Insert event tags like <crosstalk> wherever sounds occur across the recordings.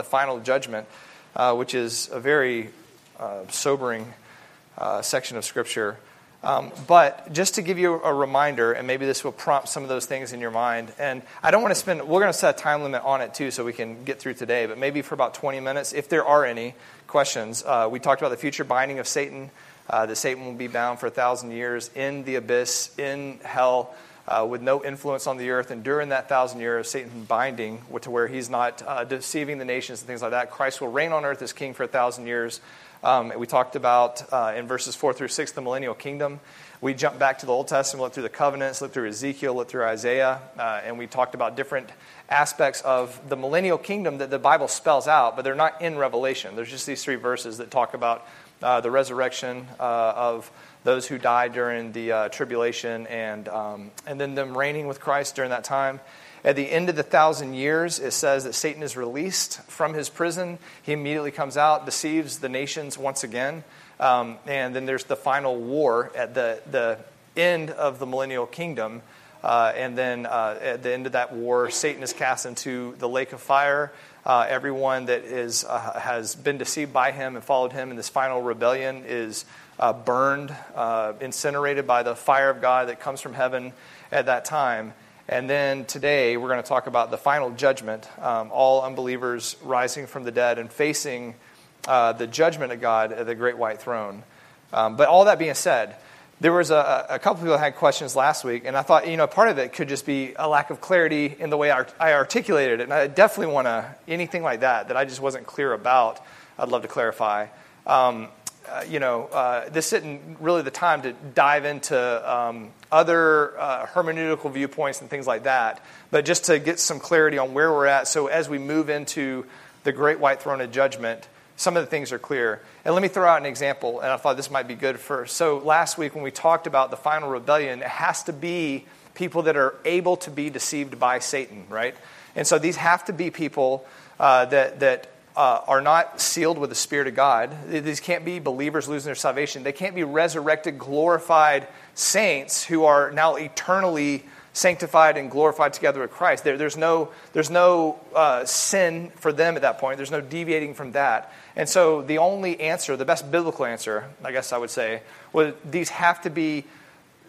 the final judgment, uh, which is a very uh, sobering uh, section of Scripture. Um, but just to give you a reminder, and maybe this will prompt some of those things in your mind. And I don't want to spend, we're going to set a time limit on it too so we can get through today, but maybe for about 20 minutes, if there are any questions. Uh, we talked about the future binding of Satan, uh, that Satan will be bound for a thousand years in the abyss, in hell uh, with no influence on the earth. And during that thousand years, Satan binding to where he's not uh, deceiving the nations and things like that, Christ will reign on earth as king for a thousand years. Um, we talked about uh, in verses 4 through 6 the millennial kingdom. We jumped back to the Old Testament, looked through the covenants, looked through Ezekiel, looked through Isaiah, uh, and we talked about different aspects of the millennial kingdom that the Bible spells out, but they're not in Revelation. There's just these three verses that talk about uh, the resurrection uh, of those who died during the uh, tribulation, and, um, and then them reigning with Christ during that time. At the end of the thousand years, it says that Satan is released from his prison. He immediately comes out, deceives the nations once again. Um, and then there's the final war at the, the end of the millennial kingdom. Uh, and then uh, at the end of that war, Satan is cast into the lake of fire. Uh, everyone that is, uh, has been deceived by him and followed him in this final rebellion is uh, burned, uh, incinerated by the fire of God that comes from heaven at that time. And then today we're going to talk about the final judgment, um, all unbelievers rising from the dead and facing uh, the judgment of God at the great white throne. Um, but all that being said, there was a, a couple people had questions last week, and I thought, you know, part of it could just be a lack of clarity in the way I, I articulated it. And I definitely want to, anything like that, that I just wasn't clear about, I'd love to clarify. Um, uh, you know, uh, this isn't really the time to dive into um, other uh, hermeneutical viewpoints and things like that, but just to get some clarity on where we're at. So as we move into the great white throne of judgment, some of the things are clear. And let me throw out an example, and I thought this might be good for. So last week when we talked about the final rebellion, it has to be people that are able to be deceived by Satan, right? And so these have to be people uh, that that uh, are not sealed with the Spirit of God. These can't be believers losing their salvation. They can't be resurrected, glorified saints who are now eternally sanctified and glorified together with Christ. There, there's no, there's no uh, sin for them at that point. There's no deviating from that. And so the only answer, the best biblical answer, I guess I would say, was these have to be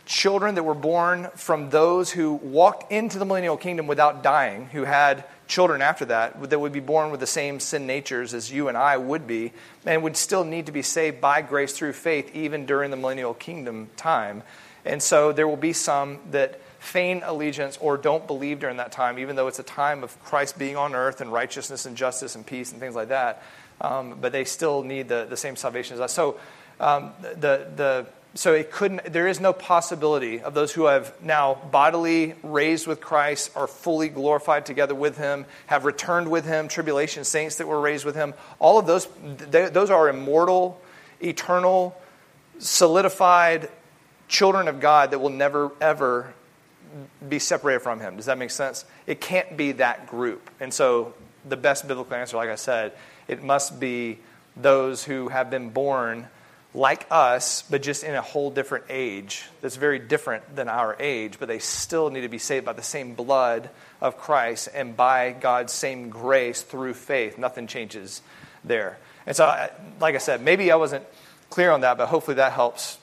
children that were born from those who walked into the millennial kingdom without dying, who had children after that that would be born with the same sin natures as you and I would be, and would still need to be saved by grace through faith even during the millennial kingdom time. And so there will be some that feign allegiance or don't believe during that time, even though it's a time of Christ being on earth and righteousness and justice and peace and things like that. Um, but they still need the, the same salvation as us. So um, the, the so it couldn't there is no possibility of those who have now bodily raised with christ are fully glorified together with him have returned with him tribulation saints that were raised with him all of those they, those are immortal eternal solidified children of god that will never ever be separated from him. Does that make sense? It can't be that group. And so the best biblical answer like i said it must be those who have been born like us, but just in a whole different age that's very different than our age, but they still need to be saved by the same blood of Christ and by God's same grace through faith. Nothing changes there. And so, like I said, maybe I wasn't clear on that, but hopefully that helps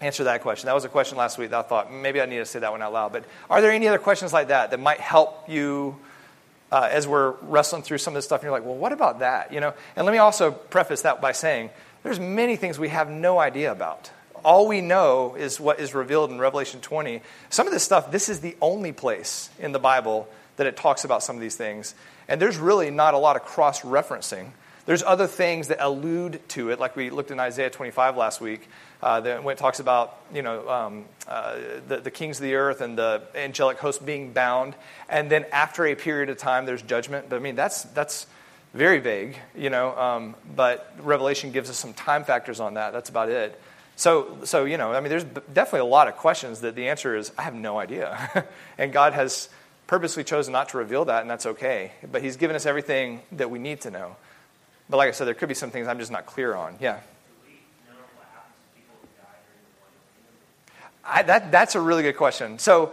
answer that question. That was a question last week that I thought maybe I need to say that one out loud. But are there any other questions like that that might help you? Uh, as we're wrestling through some of this stuff, and you're like, well, what about that? You know, and let me also preface that by saying there's many things we have no idea about. All we know is what is revealed in Revelation 20. Some of this stuff, this is the only place in the Bible that it talks about some of these things. And there's really not a lot of cross referencing. There's other things that allude to it, like we looked in Isaiah 25 last week, uh, when it talks about you know um, uh, the, the kings of the earth and the angelic host being bound, and then after a period of time there's judgment. But I mean that's that's very vague, you know, um, but Revelation gives us some time factors on that. That's about it. So, so, you know, I mean, there's definitely a lot of questions that the answer is, I have no idea. <laughs> and God has purposely chosen not to reveal that, and that's okay. But He's given us everything that we need to know. But like I said, there could be some things I'm just not clear on. Yeah. I, that, that's a really good question. So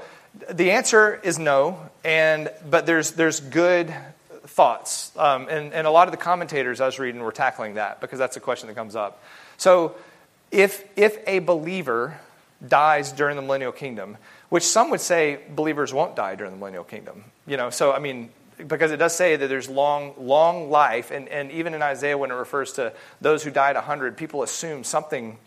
the answer is no, and but there's there's good thoughts. Um, and, and a lot of the commentators I was reading were tackling that because that's a question that comes up. So, if, if a believer dies during the millennial kingdom, which some would say believers won't die during the millennial kingdom, you know, so I mean, because it does say that there's long, long life, and, and even in Isaiah, when it refers to those who died 100, people assume something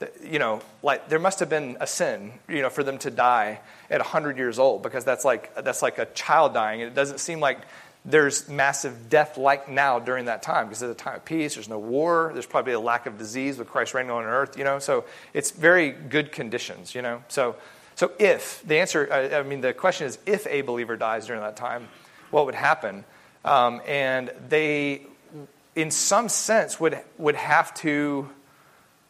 that, you know, like there must have been a sin, you know, for them to die at 100 years old because that's like that's like a child dying. And it doesn't seem like there's massive death like now during that time because it's a time of peace. There's no war. There's probably a lack of disease with Christ reigning on earth. You know, so it's very good conditions. You know, so so if the answer, I mean, the question is if a believer dies during that time, what would happen? Um, and they, in some sense, would would have to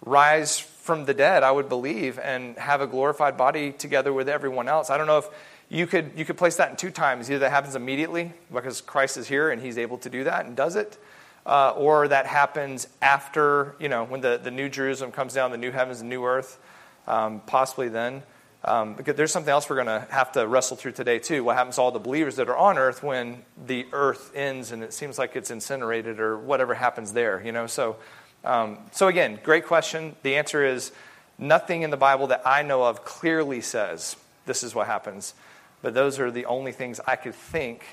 rise from the dead, I would believe, and have a glorified body together with everyone else. I don't know if you could, you could place that in two times. Either that happens immediately because Christ is here and he's able to do that and does it, uh, or that happens after, you know, when the, the new Jerusalem comes down, the new heavens and new earth, um, possibly then. Um, because there's something else we're going to have to wrestle through today, too. What happens to all the believers that are on earth when the earth ends and it seems like it's incinerated or whatever happens there, you know? So um, so, again, great question. The answer is nothing in the Bible that I know of clearly says this is what happens. But those are the only things I could think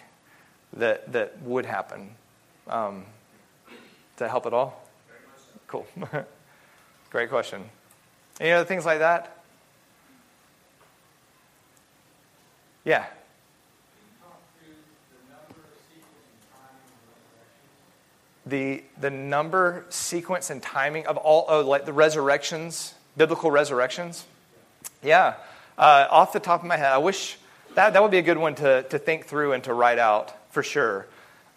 that, that would happen. Um, help at all? Cool. <laughs> Great question. Any other things like that? Yeah. the, the number, sequence, and timing of all oh, like the resurrections, biblical resurrections? Yeah. Uh, off the top of my head, I wish that, that would be a good one to, to think through and to write out for sure.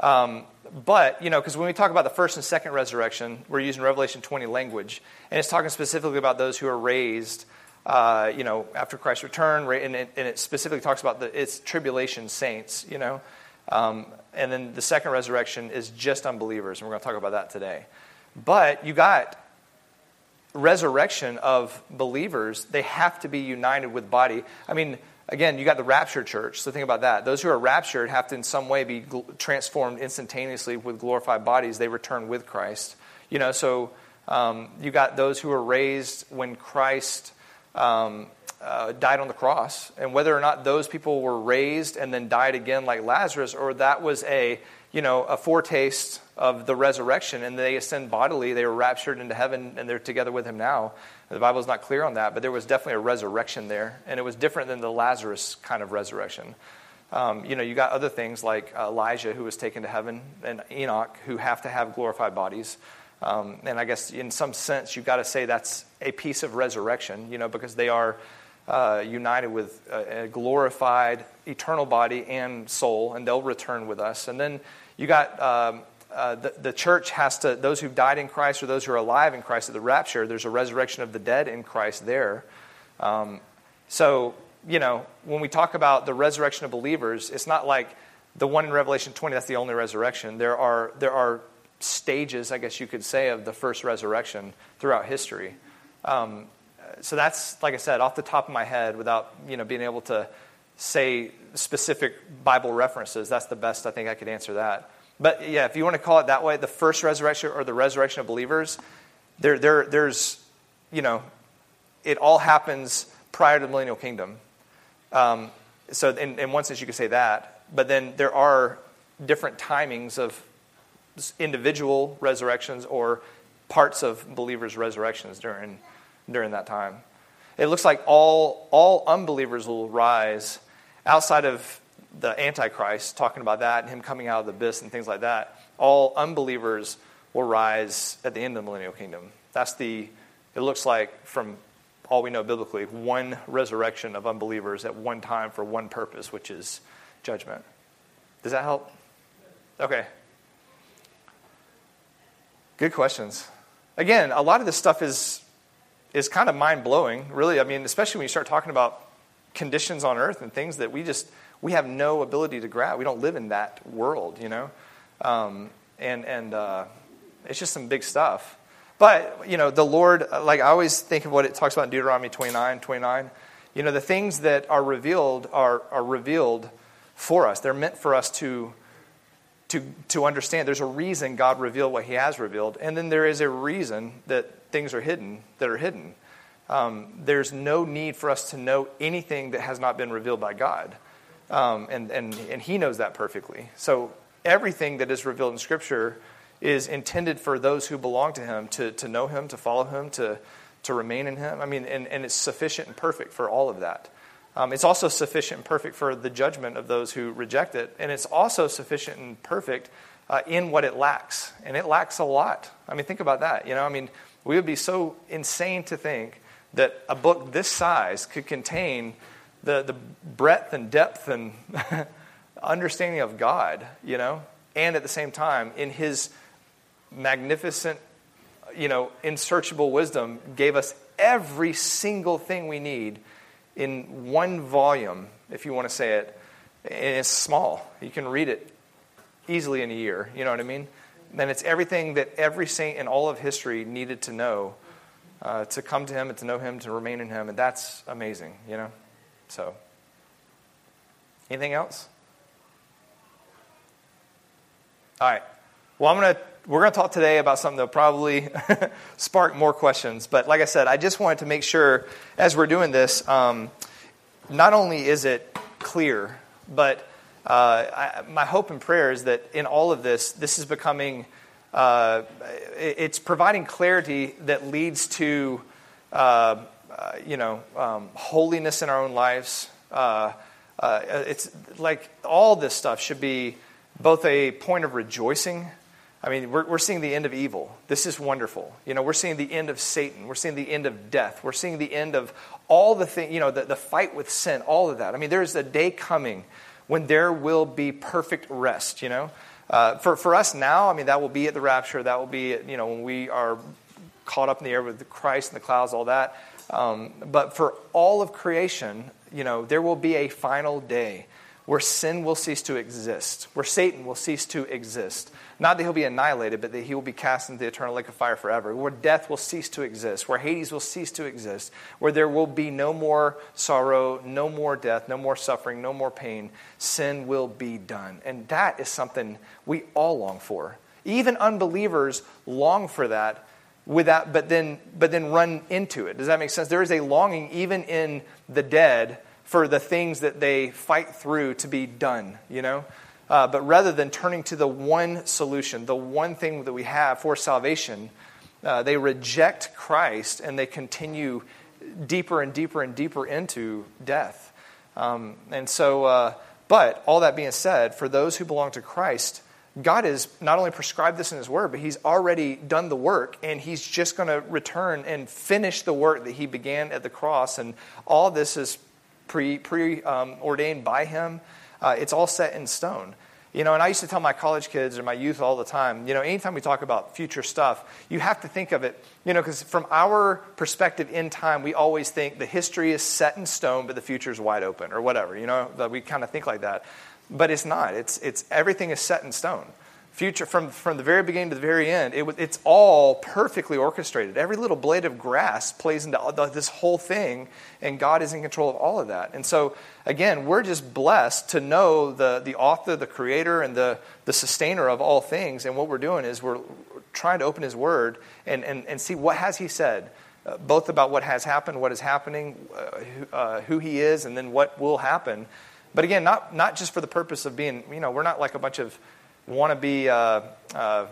Um, but, you know, because when we talk about the first and second resurrection, we're using Revelation 20 language, and it's talking specifically about those who are raised, uh, you know, after Christ's return, and it, and it specifically talks about the, its tribulation saints, you know. Um, and then the second resurrection is just unbelievers, and we're going to talk about that today. But you got resurrection of believers, they have to be united with body. I mean, again, you got the rapture church, so think about that. Those who are raptured have to, in some way, be transformed instantaneously with glorified bodies. They return with Christ. You know, so um, you got those who were raised when Christ um, uh, died on the cross, and whether or not those people were raised and then died again like Lazarus, or that was a you know a foretaste of the resurrection, and they ascend bodily, they were raptured into heaven, and they're together with him now. The Bible is not clear on that, but there was definitely a resurrection there, and it was different than the Lazarus kind of resurrection. Um, you know, you got other things like Elijah, who was taken to heaven, and Enoch, who have to have glorified bodies. Um, and I guess in some sense, you've got to say that's a piece of resurrection, you know, because they are uh, united with a, a, glorified eternal body and soul, and they'll return with us. And then you got um, uh, the, the church has to, those who've died in Christ or those who are alive in Christ at the rapture, there's a resurrection of the dead in Christ there. Um, so, you know, when we talk about the resurrection of believers, it's not like the one in Revelation 20, that's the only resurrection. There are, there are stages, I guess you could say, of the first resurrection throughout history. Um, so that's, like I said, off the top of my head without you know, being able to say specific Bible references. That's the best I think I could answer that. But yeah, if you want to call it that way, the first resurrection or the resurrection of believers, there, there, there's, you know, it all happens prior to the millennial kingdom. Um, so, in, in one sense, you could say that. But then there are different timings of individual resurrections or parts of believers' resurrections during during that time. It looks like all, all unbelievers will rise outside of the Antichrist, talking about that, and him coming out of the abyss and things like that. All unbelievers will rise at the end of the millennial kingdom. That's the, it looks like, from all we know biblically, one resurrection of unbelievers at one time for one purpose, which is judgment. Does that help? Okay. Good questions. Again, a lot of this stuff is is kind of mind blowing, really. I mean, especially when you start talking about conditions on earth and things that we just we have no ability to grab. We don't live in that world, you know, um, and and uh, it's just some big stuff. But you know, the Lord, like I always think of what it talks about in Deuteronomy 29, 29. You know, the things that are revealed are are revealed for us. They're meant for us to to, to understand there's a reason God revealed what he has revealed, and then there is a reason that things are hidden that are hidden. Um, there's no need for us to know anything that has not been revealed by God. Um, and, and, and he knows that perfectly. So everything that is revealed in Scripture is intended for those who belong to him to, to know him, to follow him, to, to remain in him. I mean, and, and it's sufficient and perfect for all of that. Um, it's also sufficient and perfect for the judgment of those who reject it. And it's also sufficient and perfect uh, in what it lacks. And it lacks a lot. I mean, think about that. You know, I mean, we would be so insane to think that a book this size could contain the, the breadth and depth and <laughs> understanding of God, you know, and at the same time, in his magnificent, you know, unsearchable wisdom, gave us every single thing we need in one volume, if you want to say it. And it's small. You can read it easily in a year. You know what I mean? And it's everything that every saint in all of history needed to know uh, to come to him and to know him, to remain in him. And that's amazing, you know? So, anything else? All right. Well, I'm going to we're going to talk today about something that'll probably <laughs> spark more questions. But like I said, I just wanted to make sure as we're doing this, um, not only is it clear, but uh, I, my hope and prayer is that in all of this, this is becoming, uh, it's providing clarity that leads to, uh, uh you know, um, holiness in our own lives. Uh, uh, it's like all this stuff should be both a point of rejoicing. I mean, we're, we're seeing the end of evil. This is wonderful. You know, we're seeing the end of Satan. We're seeing the end of death. We're seeing the end of all the things, you know, the, the fight with sin, all of that. I mean, there's a day coming when there will be perfect rest, you know. Uh, for, for us now, I mean, that will be at the rapture. That will be, you know, when we are caught up in the air with Christ and the clouds, all that. Um, but for all of creation, you know, there will be a final day where sin will cease to exist, where Satan will cease to exist. Not that he'll be annihilated, but that he will be cast into the eternal lake of fire forever, where death will cease to exist, where Hades will cease to exist, where there will be no more sorrow, no more death, no more suffering, no more pain. Sin will be done. And that is something we all long for. Even unbelievers long for that without but then but then run into it. Does that make sense? There is a longing even in the dead for the things that they fight through to be done, you know? Uh, but rather than turning to the one solution, the one thing that we have for salvation, uh, they reject Christ and they continue deeper and deeper and deeper into death. Um, and so, uh, but all that being said, for those who belong to Christ, God has not only prescribed this in His Word, but He's already done the work, and He's just going to return and finish the work that He began at the cross. And all this is pre, pre um, ordained by him. Uh, it's all set in stone. You know, and I used to tell my college kids or my youth all the time, you know, anytime we talk about future stuff, you have to think of it, you know, because from our perspective in time, we always think the history is set in stone, but the future is wide open or whatever, you know, we kind of think like that. But it's not. It's, it's, everything is set in stone future from, from the very beginning to the very end it, it's all perfectly orchestrated. Every little blade of grass plays into this whole thing and god is in control of all of that. And so again we're just blessed to know the, the author the creator and the, the sustainer of all things. And what we're doing is we're trying to open his word and, and, and see what has he said uh, both about what has happened what is happening uh, who, uh, who he is and then what will happen. But again not, not just for the purpose of being you know we're not like a bunch of want to be uh, uh,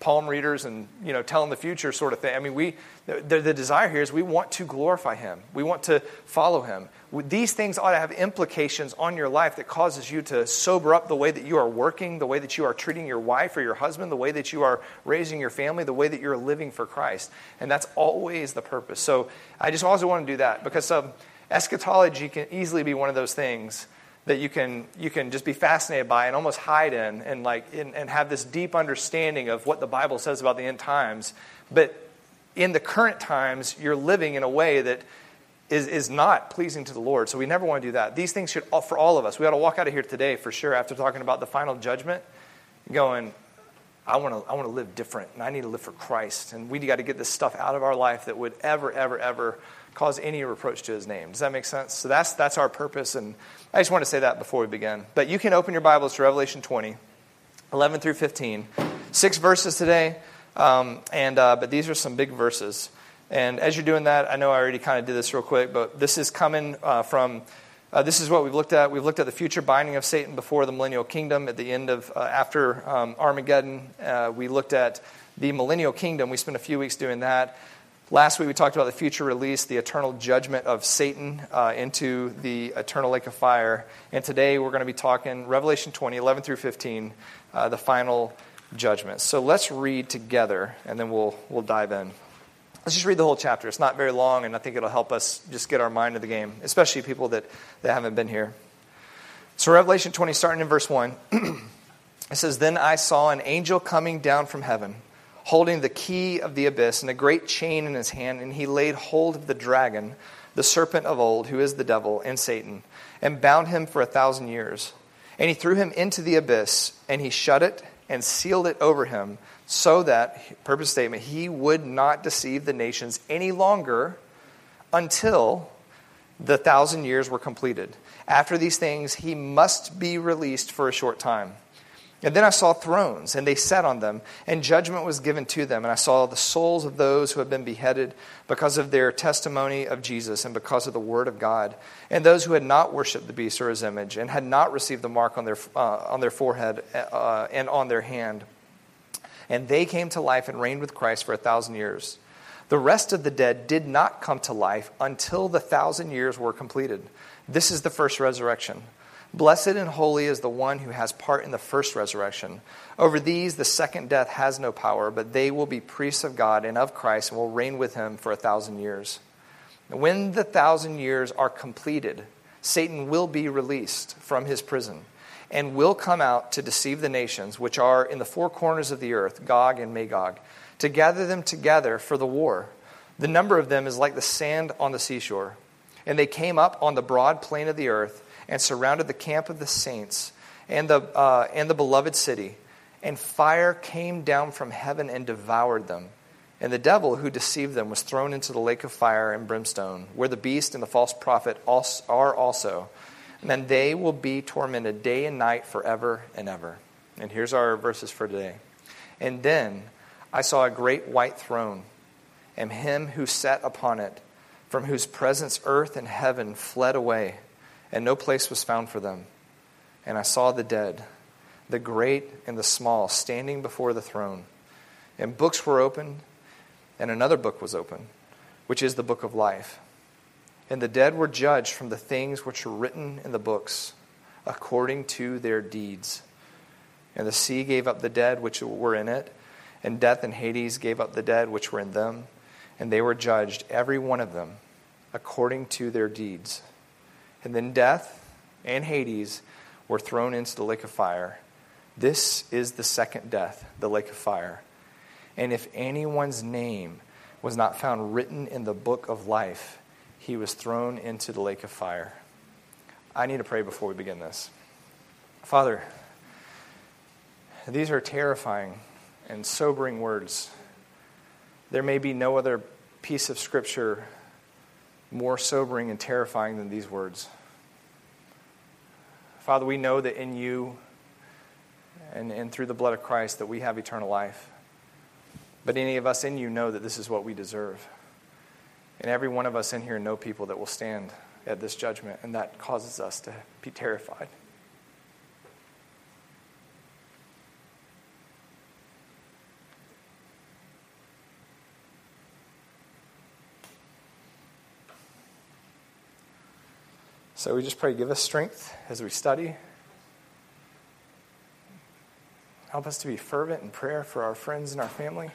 palm readers and you know tell them the future sort of thing. I mean, we the, the, desire here is we want to glorify Him. We want to follow Him. These things ought to have implications on your life that causes you to sober up the way that you are working, the way that you are treating your wife or your husband, the way that you are raising your family, the way that you're living for Christ. And that's always the purpose. So I just always want to do that because um, eschatology can easily be one of those things that you can you can just be fascinated by and almost hide in and like in, and have this deep understanding of what the Bible says about the end times. But in the current times, you're living in a way that is, is not pleasing to the Lord. So we never want to do that. These things should uh, for all of us. We ought to walk out of here today for sure after talking about the final judgment, going, I want to I want to live different and I need to live for Christ. And we got to get this stuff out of our life that would ever, ever, ever cause any reproach to his name. Does that make sense? So that's that's our purpose and I just want to say that before we begin. But you can open your Bibles to Revelation 20. 11 through 15. Six verses today, um, and, uh, but these are some big verses. And as you're doing that, I know I already kind of did this real quick, but this is coming uh, from, uh, this is what we've looked at. We've looked at the future binding of Satan before the millennial kingdom at the end of, uh, after um, Armageddon. Uh, we looked at the millennial kingdom. We spent a few weeks doing that. Last week we talked about the future release, the eternal judgment of Satan uh, into the eternal lake of fire. And today we're going to be talking Revelation 20, 11 through 15, uh, the final judgment. So let's read together and then we'll, we'll dive in. Let's just read the whole chapter. It's not very long, and I think it'll help us just get our mind to the game, especially people that, that haven't been here. So, Revelation 20, starting in verse 1, <clears throat> it says, Then I saw an angel coming down from heaven holding the key of the abyss and a great chain in his hand, and he laid hold of the dragon, the serpent of old, who is the devil and Satan, and bound him for a thousand years. And he threw him into the abyss, and he shut it and sealed it over him, so that, purpose statement, he would not deceive the nations any longer until the thousand years were completed. After these things, he must be released for a short time. And then I saw thrones, and they sat on them, and judgment was given to them. And I saw the souls of those who had been beheaded because of their testimony of Jesus and because of the word of God, and those who had not worshipped the beast or his image, and had not received the mark on their, uh, on their forehead uh, and on their hand. And they came to life and reigned with Christ for a thousand years. The rest of the dead did not come to life until the thousand years were completed. This is the first resurrection. Blessed and holy is the one who has part in the first resurrection. Over these, the second death has no power, but they will be priests of God and of Christ and will reign with him for a thousand years. When the thousand years are completed, Satan will be released from his prison and will come out to deceive the nations which are in the four corners of the earth, Gog and Magog, to gather them together for the war. The number of them is like the sand on the seashore. And they came up on the broad plain of the earth and surrounded the camp of the saints and the, uh, and the beloved city. And fire came down from heaven and devoured them. And the devil who deceived them was thrown into the lake of fire and brimstone, where the beast and the false prophet are also. And then they will be tormented day and night forever and ever. And here's our verses for today. And then I saw a great white throne, and him who sat upon it, from whose presence earth and heaven fled away and no place was found for them. And I saw the dead, the great and the small, standing before the throne. And books were opened, and another book was opened, which is the book of life. And the dead were judged from the things which were written in the books, according to their deeds. And the sea gave up the dead which were in it, and death and Hades gave up the dead which were in them, and they were judged, every one of them, according to their deeds. And then death and Hades were thrown into the lake of fire. This is the second death, the lake of fire. And if anyone's name was not found written in the book of life, he was thrown into the lake of fire. I need to pray before we begin this. Father, these are terrifying and sobering words. There may be no other piece of scripture more sobering and terrifying than these words. Father, we know that in you and, and through the blood of Christ that we have eternal life. But any of us in you know that this is what we deserve. And every one of us in here know people that will stand at this judgment, and that causes us to be terrified. So we just pray, give us strength as we study. Help us to be fervent in prayer for our friends and our family.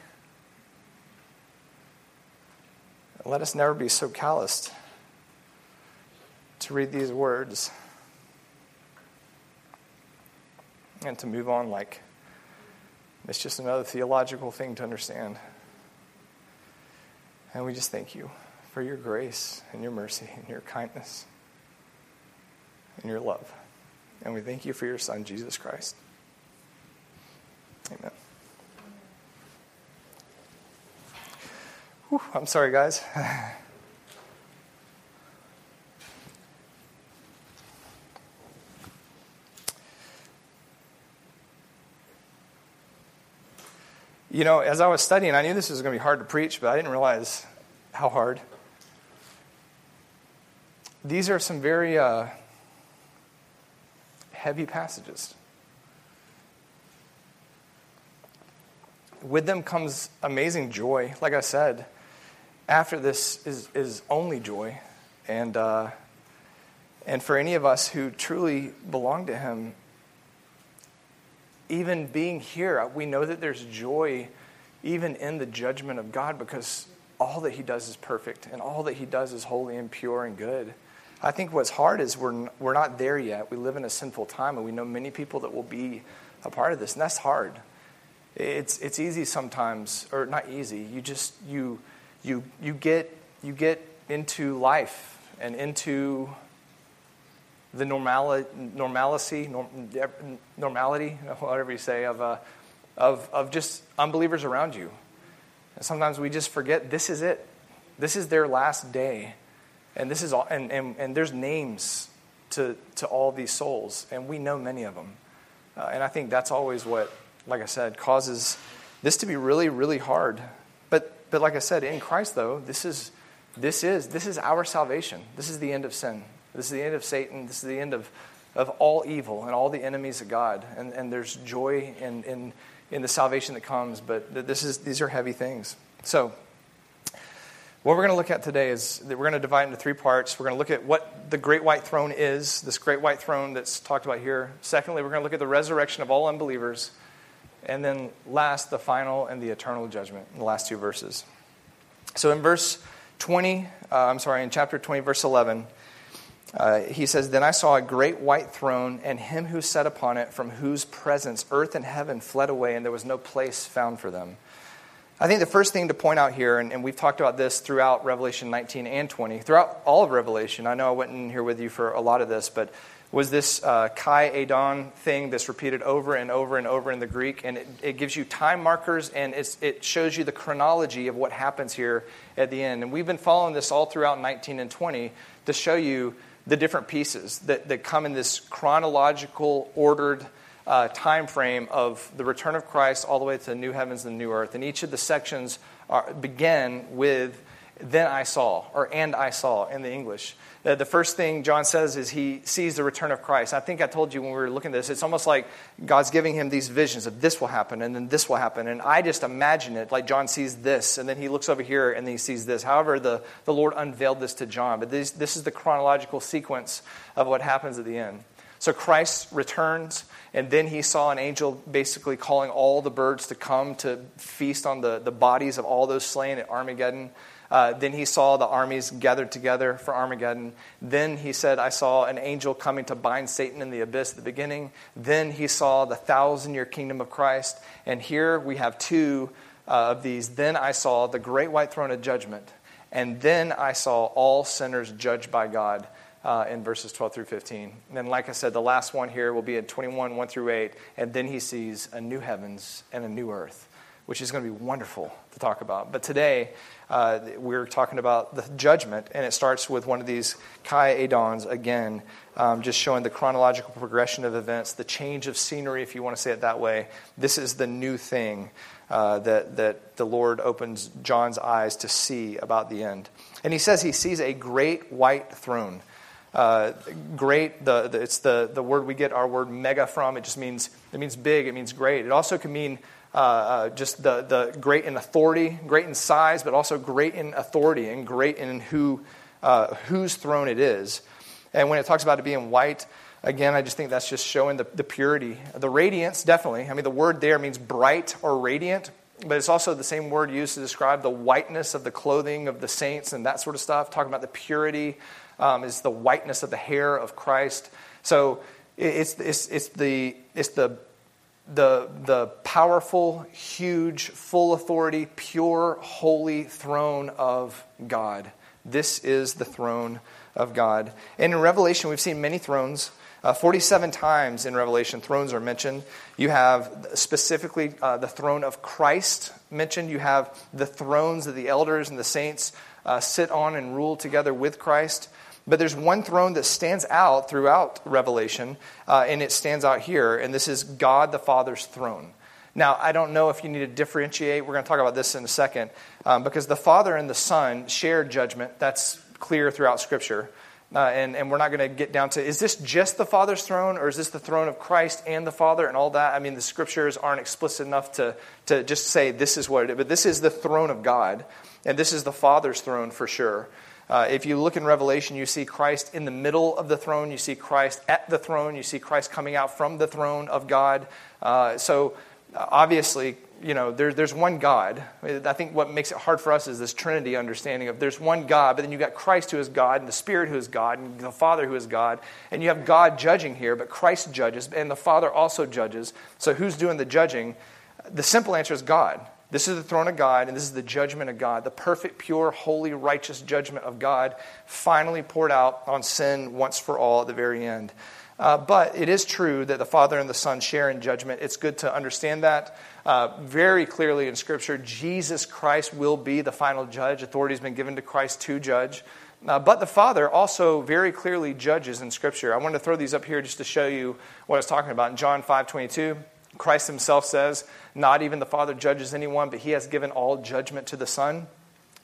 Let us never be so calloused to read these words and to move on like it's just another theological thing to understand. And we just thank you for your grace and your mercy and your kindness and your love. And we thank you for your Son, Jesus Christ. Amen. Whew, I'm sorry, guys. <laughs> You know, as I was studying, I knew this was going to be hard to preach, but I didn't realize how hard. These are some very uh, heavy passages. With them comes amazing joy. Like I said, after this is, is only joy. And, uh, and for any of us who truly belong to Him, even being here, we know that there's joy even in the judgment of God because all that He does is perfect and all that He does is holy and pure and good. I think what's hard is we're, we're not there yet. We live in a sinful time and we know many people that will be a part of this, and that's hard. It's, it's easy sometimes, or not easy. You just, you, you, you, get, you get into life and into the normali- normalcy, norm, normality, <laughs> whatever you say, of, uh, of, of just unbelievers around you. And sometimes we just forget this is it. This is their last day. And, this is all, and, and, and there's names to, to all these souls, and we know many of them. Uh, and I think that's always what, like I said, causes this to be really, really hard. But, but like I said, in Christ, though, this is, this is, this is our salvation. This is the end of sin. This is the end of Satan. This is the end of, of all evil and all the enemies of God. And, and there's joy in, in, in the salvation that comes, but this is, these are heavy things. So, what we're going to look at today is that we're going to divide into three parts. We're going to look at what the great white throne is, this great white throne that's talked about here. Secondly, we're going to look at the resurrection of all unbelievers. And then last, the final and the eternal judgment in the last two verses. So in verse 20, uh, I'm sorry, in chapter 20, verse 11, uh, he says, Then I saw a great white throne, and him who sat upon it, from whose presence earth and heaven fled away, and there was no place found for them. I think the first thing to point out here, and, and, we've talked about this throughout Revelation 19 and 20, throughout all of Revelation, I know I went in here with you for a lot of this, but was this uh, Kai Eidon thing that's repeated over and over and over in the Greek, and it, it gives you time markers and it shows you the chronology of what happens here at the end. And we've been following this all throughout 19 and 20 to show you the different pieces that, that come in this chronological, ordered uh, time frame of the return of Christ all the way to the new heavens and new earth. And each of the sections are, begin with then I saw, or and I saw in the English. The, the first thing John says is he sees the return of Christ. I think I told you when we were looking at this, it's almost like God's giving him these visions of this will happen and then this will happen. And I just imagine it like John sees this and then he looks over here and then he sees this. However, the, the Lord unveiled this to John. But this, this is the chronological sequence of what happens at the end. So Christ returns, and then he saw an angel basically calling all the birds to come to feast on the, the bodies of all those slain at Armageddon. Uh, then he saw the armies gathered together for Armageddon. Then he said, I saw an angel coming to bind Satan in the abyss at the beginning. Then he saw the thousand year kingdom of Christ. And here we have two uh, of these. Then I saw the great white throne of judgment. And then I saw all sinners judged by God. Uh, in verses 12 through 15. And then, like I said, the last one here will be in 21, 1 through 8. And then he sees a new heavens and a new earth, which is going to be wonderful to talk about. But today, uh, we're talking about the judgment, and it starts with one of these Kai Eidons again, um, just showing the chronological progression of events, the change of scenery, if you want to say it that way. This is the new thing uh, that, that the Lord opens John's eyes to see about the end. And he says he sees a great white throne. Uh, great, the, the, it's the, the word we get our word mega from. It just means, it means big, it means great. It also can mean uh, uh, just the, the great in authority, great in size, but also great in authority and great in who, uh, whose throne it is. And when it talks about it being white, again, I just think that's just showing the, the purity. The radiance, definitely. I mean, the word there means bright or radiant, but it's also the same word used to describe the whiteness of the clothing of the saints and that sort of stuff. Talking about the purity um, is the whiteness of the hair of Christ. So it's, it's, it's, the, it's the the, the powerful, huge, full authority, pure, holy throne of God. This is the throne of God. And in Revelation, we've seen many thrones. Uh, 47 times in Revelation, thrones are mentioned. You have specifically uh, the throne of Christ mentioned. You have the thrones that the elders and the saints uh, sit on and rule together with Christ. But there's one throne that stands out throughout Revelation, uh, and it stands out here, and this is God the Father's throne. Now, I don't know if you need to differentiate. We're going to talk about this in a second. Um, because the Father and the Son shared judgment. That's clear throughout Scripture. Uh, and, and we're not going to get down to is this just the Father's throne or is this the throne of Christ and the Father and all that? I mean, the scriptures aren't explicit enough to, to just say this is what it is, but this is the throne of God, and this is the Father's throne for sure. Uh, if you look in Revelation, you see Christ in the middle of the throne. You see Christ at the throne. You see Christ coming out from the throne of God. Uh, so, uh, obviously, you know, there, there's one God. I think what makes it hard for us is this Trinity understanding of there's one God, but then you've got Christ who is God, and the Spirit who is God, and the Father who is God. And you have God judging here, but Christ judges, and the Father also judges. So who's doing the judging? The simple answer is God. This is the throne of God, and this is the judgment of God, the perfect, pure, holy, righteous judgment of God, finally poured out on sin once for all at the very end. Uh, but it is true that the Father and the Son share in judgment. It's good to understand that. Uh, very clearly in Scripture, Jesus Christ will be the final judge. Authority has been given to Christ to judge. Uh, but the Father also very clearly judges in Scripture. I want to throw these up here just to show you what I was talking about. In John 5 22, Christ himself says, Not even the Father judges anyone, but he has given all judgment to the Son.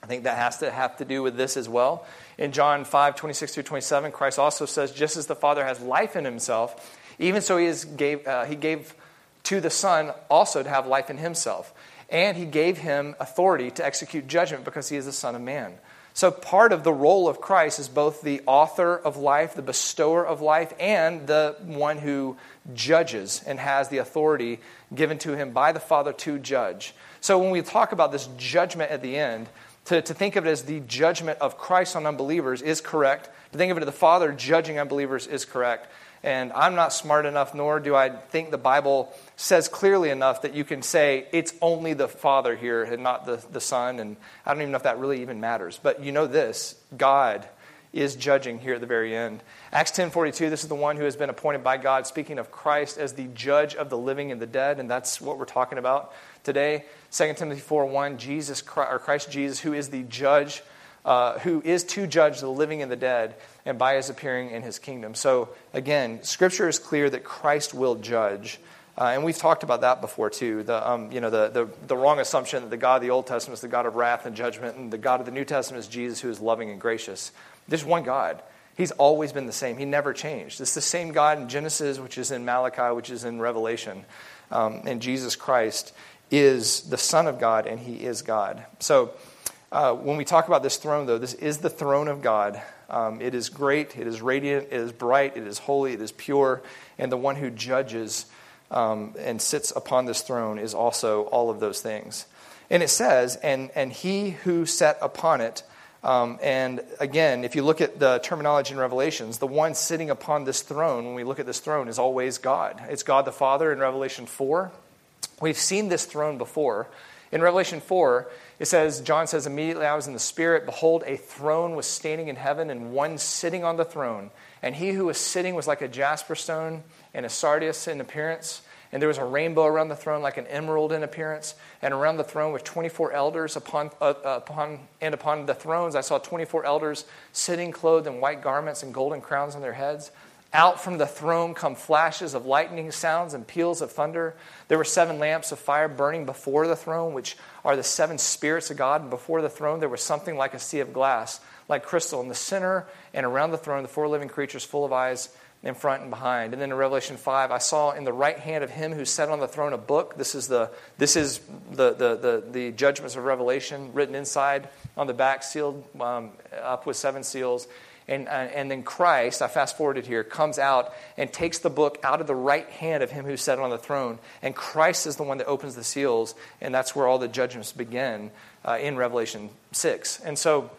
I think that has to have to do with this as well. In John 5, 26 through 27, Christ also says, just as the Father has life in himself, even so he, is gave, uh, he gave to the Son also to have life in himself. And he gave him authority to execute judgment because he is the Son of Man. So, part of the role of Christ is both the author of life, the bestower of life, and the one who judges and has the authority given to him by the Father to judge. So, when we talk about this judgment at the end, to, to think of it as the judgment of Christ on unbelievers is correct. To think of it as the Father judging unbelievers is correct. And I'm not smart enough, nor do I think the Bible says clearly enough that you can say it's only the Father here and not the, the Son. And I don't even know if that really even matters. But you know this God is judging here at the very end. Acts 10:42 this is the one who has been appointed by God speaking of Christ as the judge of the living and the dead and that's what we're talking about today. 2 Timothy 4:1 Jesus Christ, or Christ Jesus who is the judge uh, who is to judge the living and the dead and by his appearing in his kingdom. So again, scripture is clear that Christ will judge. Uh, and we've talked about that before too. The, um, you know, the, the, the, wrong assumption that the God of the Old Testament is the God of wrath and judgment, and the God of the New Testament is Jesus who is loving and gracious. There's one God. He's always been the same. He never changed. It's the same God in Genesis, which is in Malachi, which is in Revelation. Um, and Jesus Christ is the Son of God, and He is God. So uh, when we talk about this throne, though, this is the throne of God. Um, it is great, it is radiant, it is bright, it is holy, it is pure, and the one who judges um, and sits upon this throne is also all of those things. And it says, and, and he who sat upon it um, and again, if you look at the terminology in Revelations, the one sitting upon this throne, when we look at this throne, is always God. It's God the Father in Revelation 4. We've seen this throne before. In Revelation 4, it says, John says, Immediately I was in the Spirit. Behold, a throne was standing in heaven, and one sitting on the throne. And he who was sitting was like a jasper stone and a sardius in appearance. And there was a rainbow around the throne, like an emerald in appearance. And around the throne were 24 elders. Upon, uh, upon, and upon the thrones, I saw 24 elders sitting clothed in white garments and golden crowns on their heads. Out from the throne come flashes of lightning sounds and peals of thunder. There were seven lamps of fire burning before the throne, which are the seven spirits of God. And before the throne, there was something like a sea of glass, like crystal. In the center and around the throne, the four living creatures full of eyes in front and behind. And then in Revelation 5, I saw in the right hand of him who sat on the throne a book. This is the, this is the, the, the, the judgments of Revelation written inside on the back, sealed um, up with seven seals. And, uh, and then Christ, I fast forwarded here, comes out and takes the book out of the right hand of him who sat on the throne. And Christ is the one that opens the seals, and that's where all the judgments begin uh, in Revelation 6. And so,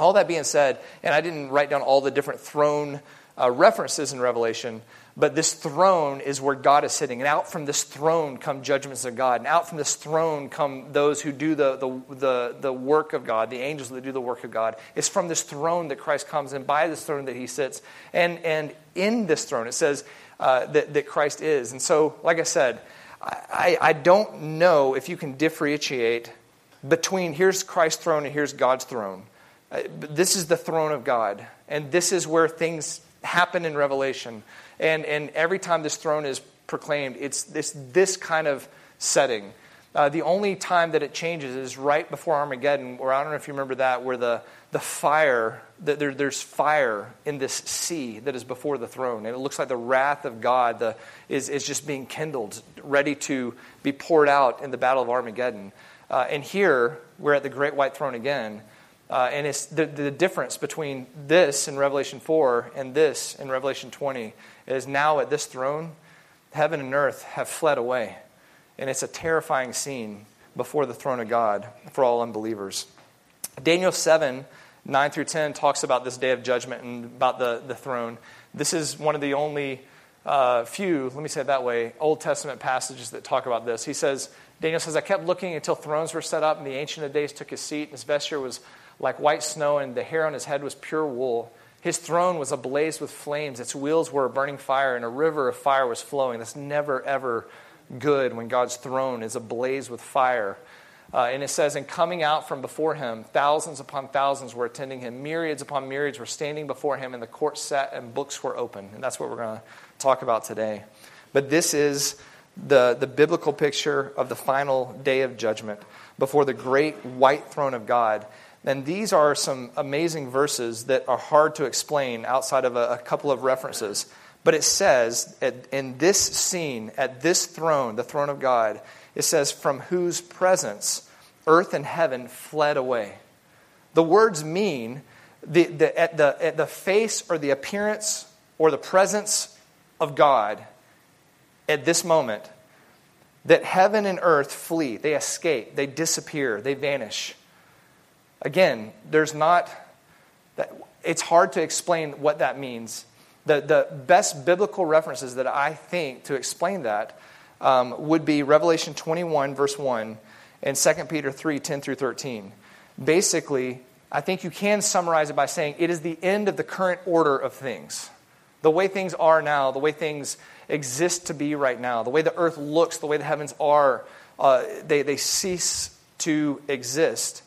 all that being said, and I didn't write down all the different throne uh, references in Revelation, but this throne is where God is sitting. And out from this throne come judgments of God. And out from this throne come those who do the, the, the, the, work of God, the angels that do the work of God. It's from this throne that Christ comes, and by this throne that he sits. And, and in this throne, it says uh, that, that Christ is. And so, like I said, I, I don't know if you can differentiate between here's Christ's throne and here's God's throne. Uh, this is the throne of God. And this is where things happen in Revelation. And, and every time this throne is proclaimed, it's this, this kind of setting. Uh, the only time that it changes is right before Armageddon, where I don't know if you remember that, where the, the fire, the, there, there's fire in this sea that is before the throne. And it looks like the wrath of God the, is, is just being kindled, ready to be poured out in the battle of Armageddon. Uh, and here, we're at the great white throne again. Uh, and it's the, the difference between this in Revelation 4 and this in Revelation 20 is now at this throne, heaven and earth have fled away. And it's a terrifying scene before the throne of God for all unbelievers. Daniel 7, 9 through 10 talks about this day of judgment and about the, the throne. This is one of the only uh, few, let me say it that way, Old Testament passages that talk about this. He says, Daniel says, I kept looking until thrones were set up, and the Ancient of Days took his seat, and his vesture was like white snow, and the hair on his head was pure wool. His throne was ablaze with flames, its wheels were a burning fire, and a river of fire was flowing. That's never, ever good when God's throne is ablaze with fire. Uh, and it says, And coming out from before him, thousands upon thousands were attending him. Myriads upon myriads were standing before him, and the court sat and books were open. And that's what we're going to talk about today. But this is the, the biblical picture of the final day of judgment before the great white throne of God. And these are some amazing verses that are hard to explain outside of a, a couple of references. But it says in this scene, at this throne, the throne of God, it says, from whose presence earth and heaven fled away. The words mean the, the, at, the, at the face or the appearance or the presence of God at this moment, that heaven and earth flee, they escape, they disappear, they vanish. Again, there's not, it's hard to explain what that means the, the best biblical references that I think to explain that um, would be Revelation 21, verse 1, and 2 Peter 3, 10 through 13. Basically, I think you can summarize it by saying it is the end of the current order of things. The way things are now, the way things exist to be right now, the way the earth looks, the way the heavens are, uh, they, they cease to exist.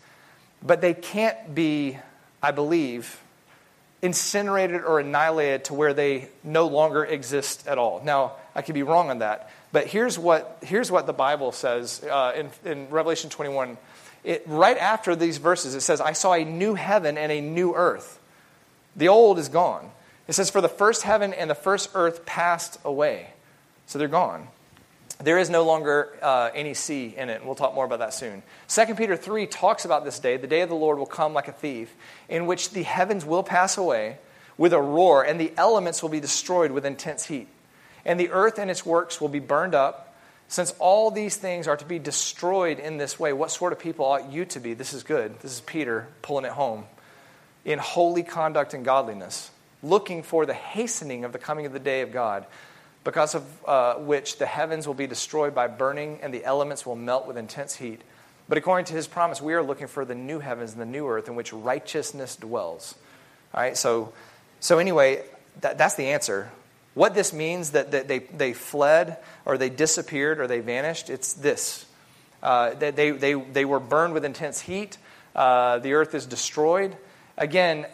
But they can't be, I believe, incinerated or annihilated to where they no longer exist at all. Now, I could be wrong on that, but here's what, here's what the Bible says uh, in, in Revelation 21. It, right after these verses, it says, I saw a new heaven and a new earth. The old is gone. It says, For the first heaven and the first earth passed away. So they're gone. There is no longer uh, any sea in it, and we'll talk more about that soon. 2 Peter 3 talks about this day. The day of the Lord will come like a thief, in which the heavens will pass away with a roar, and the elements will be destroyed with intense heat. And the earth and its works will be burned up. Since all these things are to be destroyed in this way, what sort of people ought you to be? This is good. This is Peter pulling it home. In holy conduct and godliness, looking for the hastening of the coming of the day of God because of uh, which the heavens will be destroyed by burning and the elements will melt with intense heat. But according to his promise, we are looking for the new heavens and the new earth in which righteousness dwells. All right, so, so anyway, that, that's the answer. What this means that, that they, they fled or they disappeared or they vanished, it's this. Uh, they, they, they were burned with intense heat. Uh, the earth is destroyed. Again,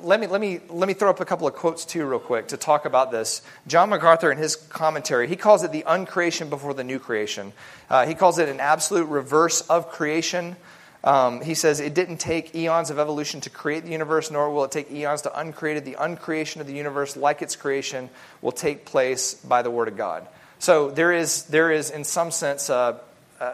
let me, let, me, let me throw up a couple of quotes too, real quick, to talk about this. John MacArthur, in his commentary, he calls it the uncreation before the new creation. Uh, he calls it an absolute reverse of creation. Um, he says it didn't take eons of evolution to create the universe, nor will it take eons to uncreate it. The uncreation of the universe, like its creation, will take place by the Word of God. So there is, there is in some sense, uh, uh,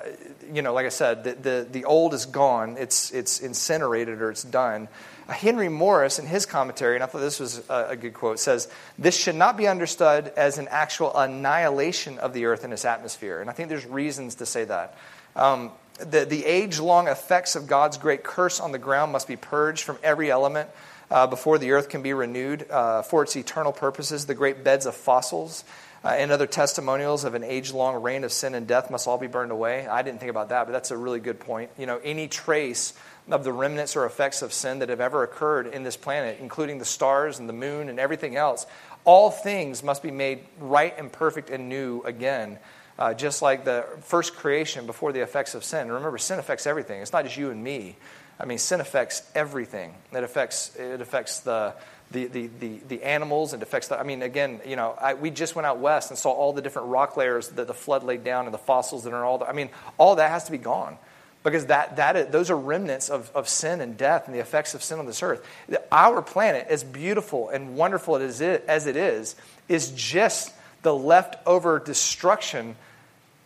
you know, like I said, the, the, the old is gone, it's, it's incinerated or it's done. Henry Morris, in his commentary, and I thought this was a, a good quote, says, This should not be understood as an actual annihilation of the earth and its atmosphere. And I think there's reasons to say that. Um, the, the age long effects of God's great curse on the ground must be purged from every element uh, before the earth can be renewed uh, for its eternal purposes. The great beds of fossils uh, and other testimonials of an age long reign of sin and death must all be burned away. I didn't think about that, but that's a really good point. You know, any trace of the remnants or effects of sin that have ever occurred in this planet, including the stars and the moon and everything else. All things must be made right and perfect and new again uh, just like the first creation before the effects of sin. Remember, sin affects everything. It's not just you and me. I mean, sin affects everything. It affects, it affects the, the, the, the, the animals. It affects the, I mean, again, you know, I, we just went out west and saw all the different rock layers that the flood laid down and the fossils that are all, the, I mean, all that has to be gone because that, that those are remnants of, of sin and death and the effects of sin on this earth. Our planet, as beautiful and wonderful as it, as it is, is just the leftover destruction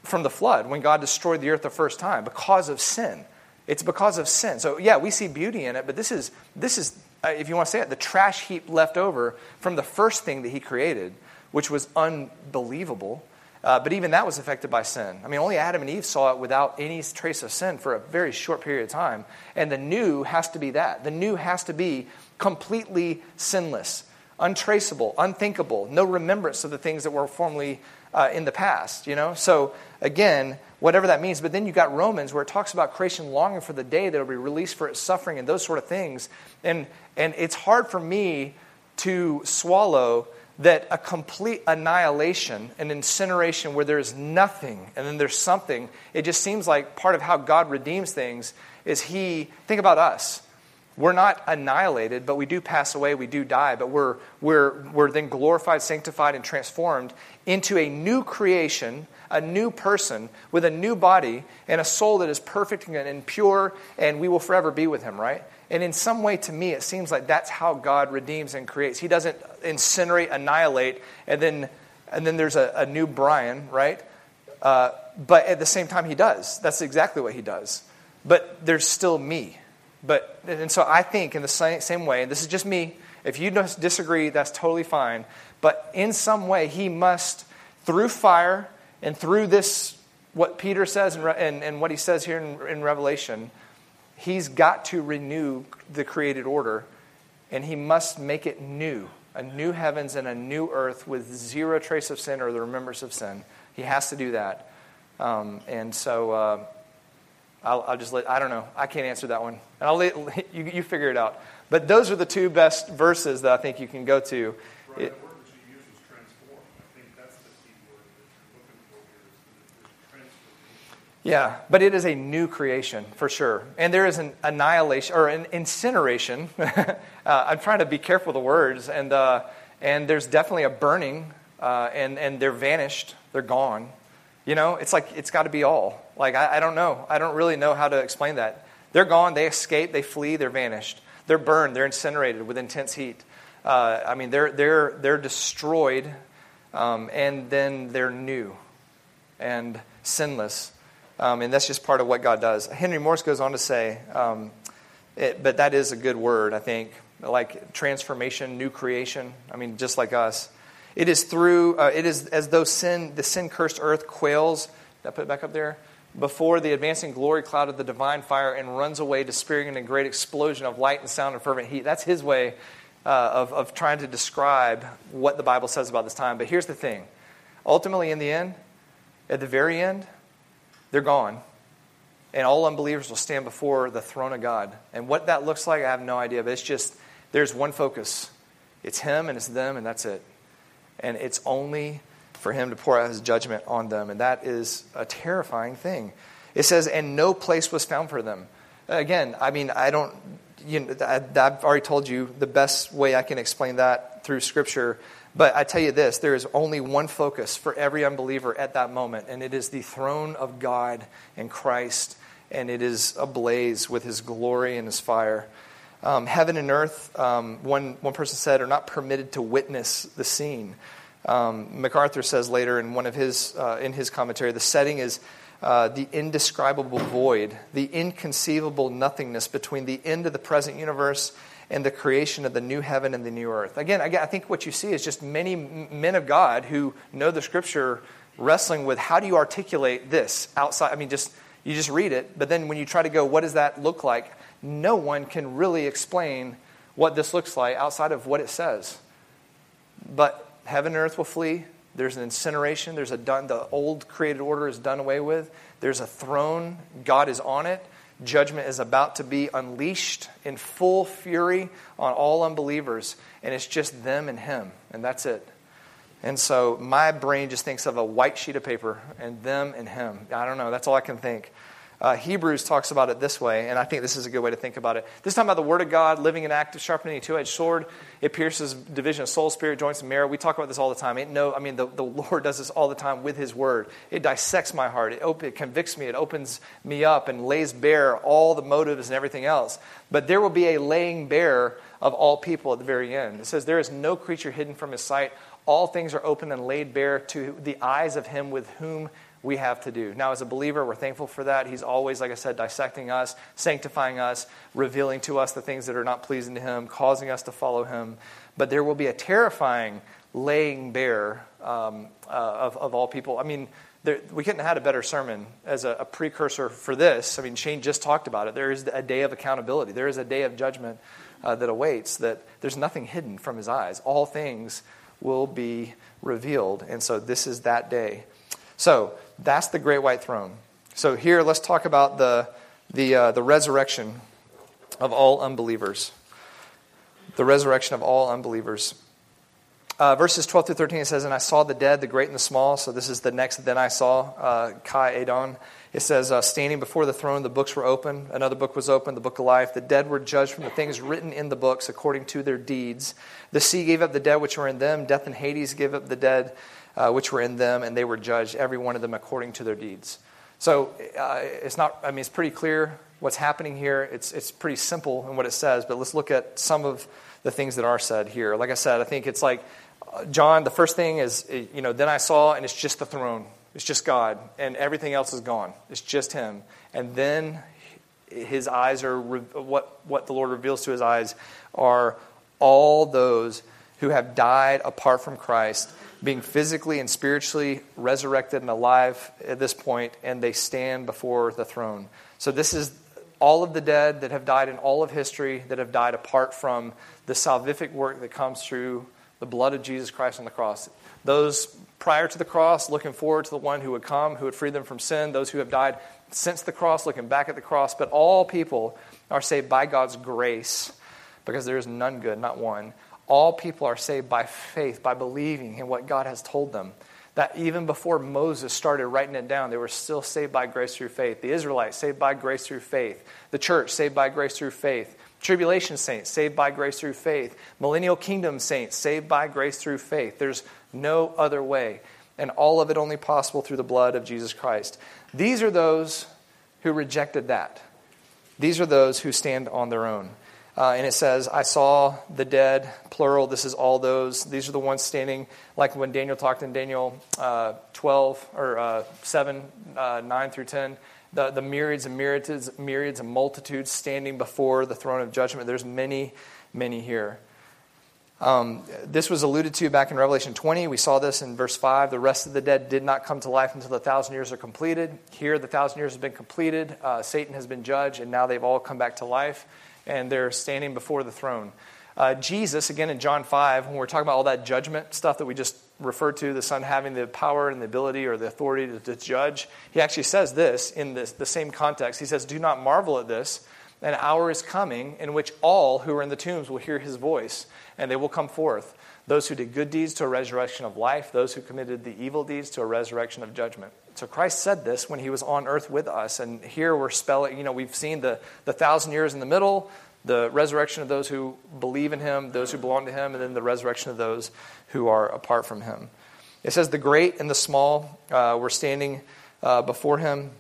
from the flood when God destroyed the earth the first time because of sin. It's because of sin. So, yeah, we see beauty in it, but this is, this is uh, if you want to say it, the trash heap left over from the first thing that He created, which was unbelievable. Uh, but even that was affected by sin. I mean, only Adam and Eve saw it without any trace of sin for a very short period of time. And the new has to be that. The new has to be completely sinless, untraceable, unthinkable, no remembrance of the things that were formerly uh, in the past, you know? So, again, whatever that means. But then you got Romans where it talks about creation longing for the day that will be released for its suffering and those sort of things. And, and it's hard for me to swallow that a complete annihilation, an incineration where there's nothing and then there's something, it just seems like part of how God redeems things is He, think about us. We're not annihilated, but we do pass away, we do die, but we're, we're, we're then glorified, sanctified, and transformed into a new creation, a new person with a new body and a soul that is perfect and pure, and we will forever be with Him, right? And in some way, to me, it seems like that's how God redeems and creates. He doesn't incinerate, annihilate, and then, and then there's a, a new Brian, right? Uh, but at the same time, He does. That's exactly what He does. But there's still me. But, and so I think in the same, same way, and this is just me, if you disagree, that's totally fine. But in some way, He must, through fire and through this, what Peter says and, and, and what he says here in, in Revelation, he's got to renew the created order and he must make it new a new heavens and a new earth with zero trace of sin or the remembrance of sin. He has to do that. Um, and so uh, I'll, I'll, just let, I don't know. I can't answer that one. And I'll let <laughs> you, you figure it out. But those are the two best verses that I think you can go to. Right, it, Yeah, but it is a new creation for sure. And there is an annihilation or an incineration. <laughs> uh, I'm trying to be careful with the words. And, uh, and there's definitely a burning, uh, and, and they're vanished, they're gone. You know, it's like it's got to be all. Like, I, I don't know. I don't really know how to explain that. They're gone, they escape, they flee, they're vanished. They're burned, they're incinerated with intense heat. Uh, I mean, they're, they're, they're destroyed, um, and then they're new and sinless. Um, and that's just part of what God does. Henry Morris goes on to say, um, it, but that is a good word, I think, like transformation, new creation. I mean, just like us. It is through, uh, it is as though sin, the sin cursed earth quails. I put it back up there? Before the advancing glory cloud of the divine fire and runs away, despairing in a great explosion of light and sound and fervent heat. That's his way uh, of, of trying to describe what the Bible says about this time. But here's the thing ultimately, in the end, at the very end, they're gone. And all unbelievers will stand before the throne of God. And what that looks like, I have no idea. But it's just, there's one focus it's Him and it's them, and that's it. And it's only for Him to pour out His judgment on them. And that is a terrifying thing. It says, and no place was found for them. Again, I mean, I don't, you know, I've already told you the best way I can explain that through Scripture but I tell you this there is only one focus for every unbeliever at that moment, and it is the throne of God and Christ, and it is ablaze with his glory and his fire. Um, heaven and earth, um, one, one person said, are not permitted to witness the scene. Um, MacArthur says later in one of his, uh, in his commentary, the setting is uh, the indescribable void, the inconceivable nothingness between the end of the present universe and the creation of the new heaven and the new earth. Again, I think what you see is just many men of God who know the scripture wrestling with how do you articulate this outside. I mean, just you just read it, but then when you try to go, what does that look like? No one can really explain what this looks like outside of what it says. But heaven and earth will flee. There's an incineration. There's a done. The old created order is done away with. There's a throne. God is on it. Judgment is about to be unleashed in full fury on all unbelievers, and it's just them and Him, and that's it. And so my brain just thinks of a white sheet of paper and them and him. I don't know. That's all I can think. Uh, Hebrews talks about it this way, and I think this is a good way to think about it. This time about the Word of God, living an active, sharpening a two-edged sword. It pierces division of soul, spirit, joints, and marrow. We talk about this all the time. It, no, I mean, the, the <laughs> Lord does this all the time with His Word. It dissects my heart. It, op- it convicts me. It opens me up and lays bare all the motives and everything else. But there will be a laying bare of all people at the very end. It says, There is no creature hidden from His sight. All things are open and laid bare to the eyes of Him with whom we have to do. Now, as a believer, we're thankful for that. He's always, like I said, dissecting us, sanctifying us, revealing to us the things that are not pleasing to Him, causing us to follow Him. But there will be a terrifying laying bare um, uh, of, of all people. I mean, there, we couldn't have had a better sermon as a, a, precursor for this. I mean, Shane just talked about it. There is a day of accountability, there is a day of judgment uh, that awaits, that there's nothing hidden from His eyes. All things will be revealed. And so, this is that day. So, that's the great white throne. So, here, let's talk about the, the, uh, the resurrection of all unbelievers. The resurrection of all unbelievers. Uh, verses 12 through 13, it says, And I saw the dead, the great and the small. So, this is the next then I saw, uh, Kai Eidon. It says, uh, Standing before the throne, the books were open. Another book was opened, the book of life. The dead were judged from the things written in the books according to their deeds. The sea gave up the dead which were in them. Death and Hades gave up the dead uh, which were in them, and they were judged, every one of them according to their deeds. So uh, it's not, I mean, it's pretty clear what's happening here. It's, it's pretty simple in what it says, but let's look at some of the things that are said here. Like I said, I think it's like uh, John, the first thing is, you know, then I saw, and it's just the throne. It's just God, and everything else is gone. It's just Him. And then his eyes are, what, what the Lord reveals to his eyes are all those who have died apart from Christ being physically and spiritually resurrected and alive at this point, and they stand before the throne. So, this is all of the dead that have died in all of history that have died apart from the salvific work that comes through the blood of Jesus Christ on the cross. Those prior to the cross, looking forward to the one who would come, who would free them from sin. Those who have died since the cross, looking back at the cross. But all people are saved by God's grace because there is none good, not one. All people are saved by faith, by believing in what God has told them. That even before Moses started writing it down, they were still saved by grace through faith. The Israelites saved by grace through faith. The church saved by grace through faith. Tribulation saints saved by grace through faith. Millennial kingdom saints saved by grace through faith. There's no other way. And all of it only possible through the blood of Jesus Christ. These are those who rejected that. These are those who stand on their own. Uh, and it says, I saw the dead, plural. This is all those. These are the ones standing, like when Daniel talked in Daniel uh, 12 or uh, 7, uh, 9 through 10. The, the myriads and myriads, myriads and multitudes standing before the throne of judgment. There's many, many here. Um, this was alluded to back in Revelation 20. We saw this in verse 5. The rest of the dead did not come to life until the thousand years are completed. Here, the thousand years have been completed. Uh, Satan has been judged, and now they've all come back to life and they're standing before the throne. Uh, Jesus, again in John 5, when we're talking about all that judgment stuff that we just referred to, the Son having the power and the ability or the authority to, to judge, he actually says this in this, the same context. He says, Do not marvel at this. An hour is coming in which all who are in the tombs will hear his voice, and they will come forth. Those who did good deeds to a resurrection of life, those who committed the evil deeds to a resurrection of judgment. So Christ said this when he was on earth with us. And here we're spelling, you know, we've seen the, the thousand years in the middle, the resurrection of those who believe in him, those who belong to him, and then the resurrection of those who are apart from him. It says the great and the small uh, were standing uh, before him.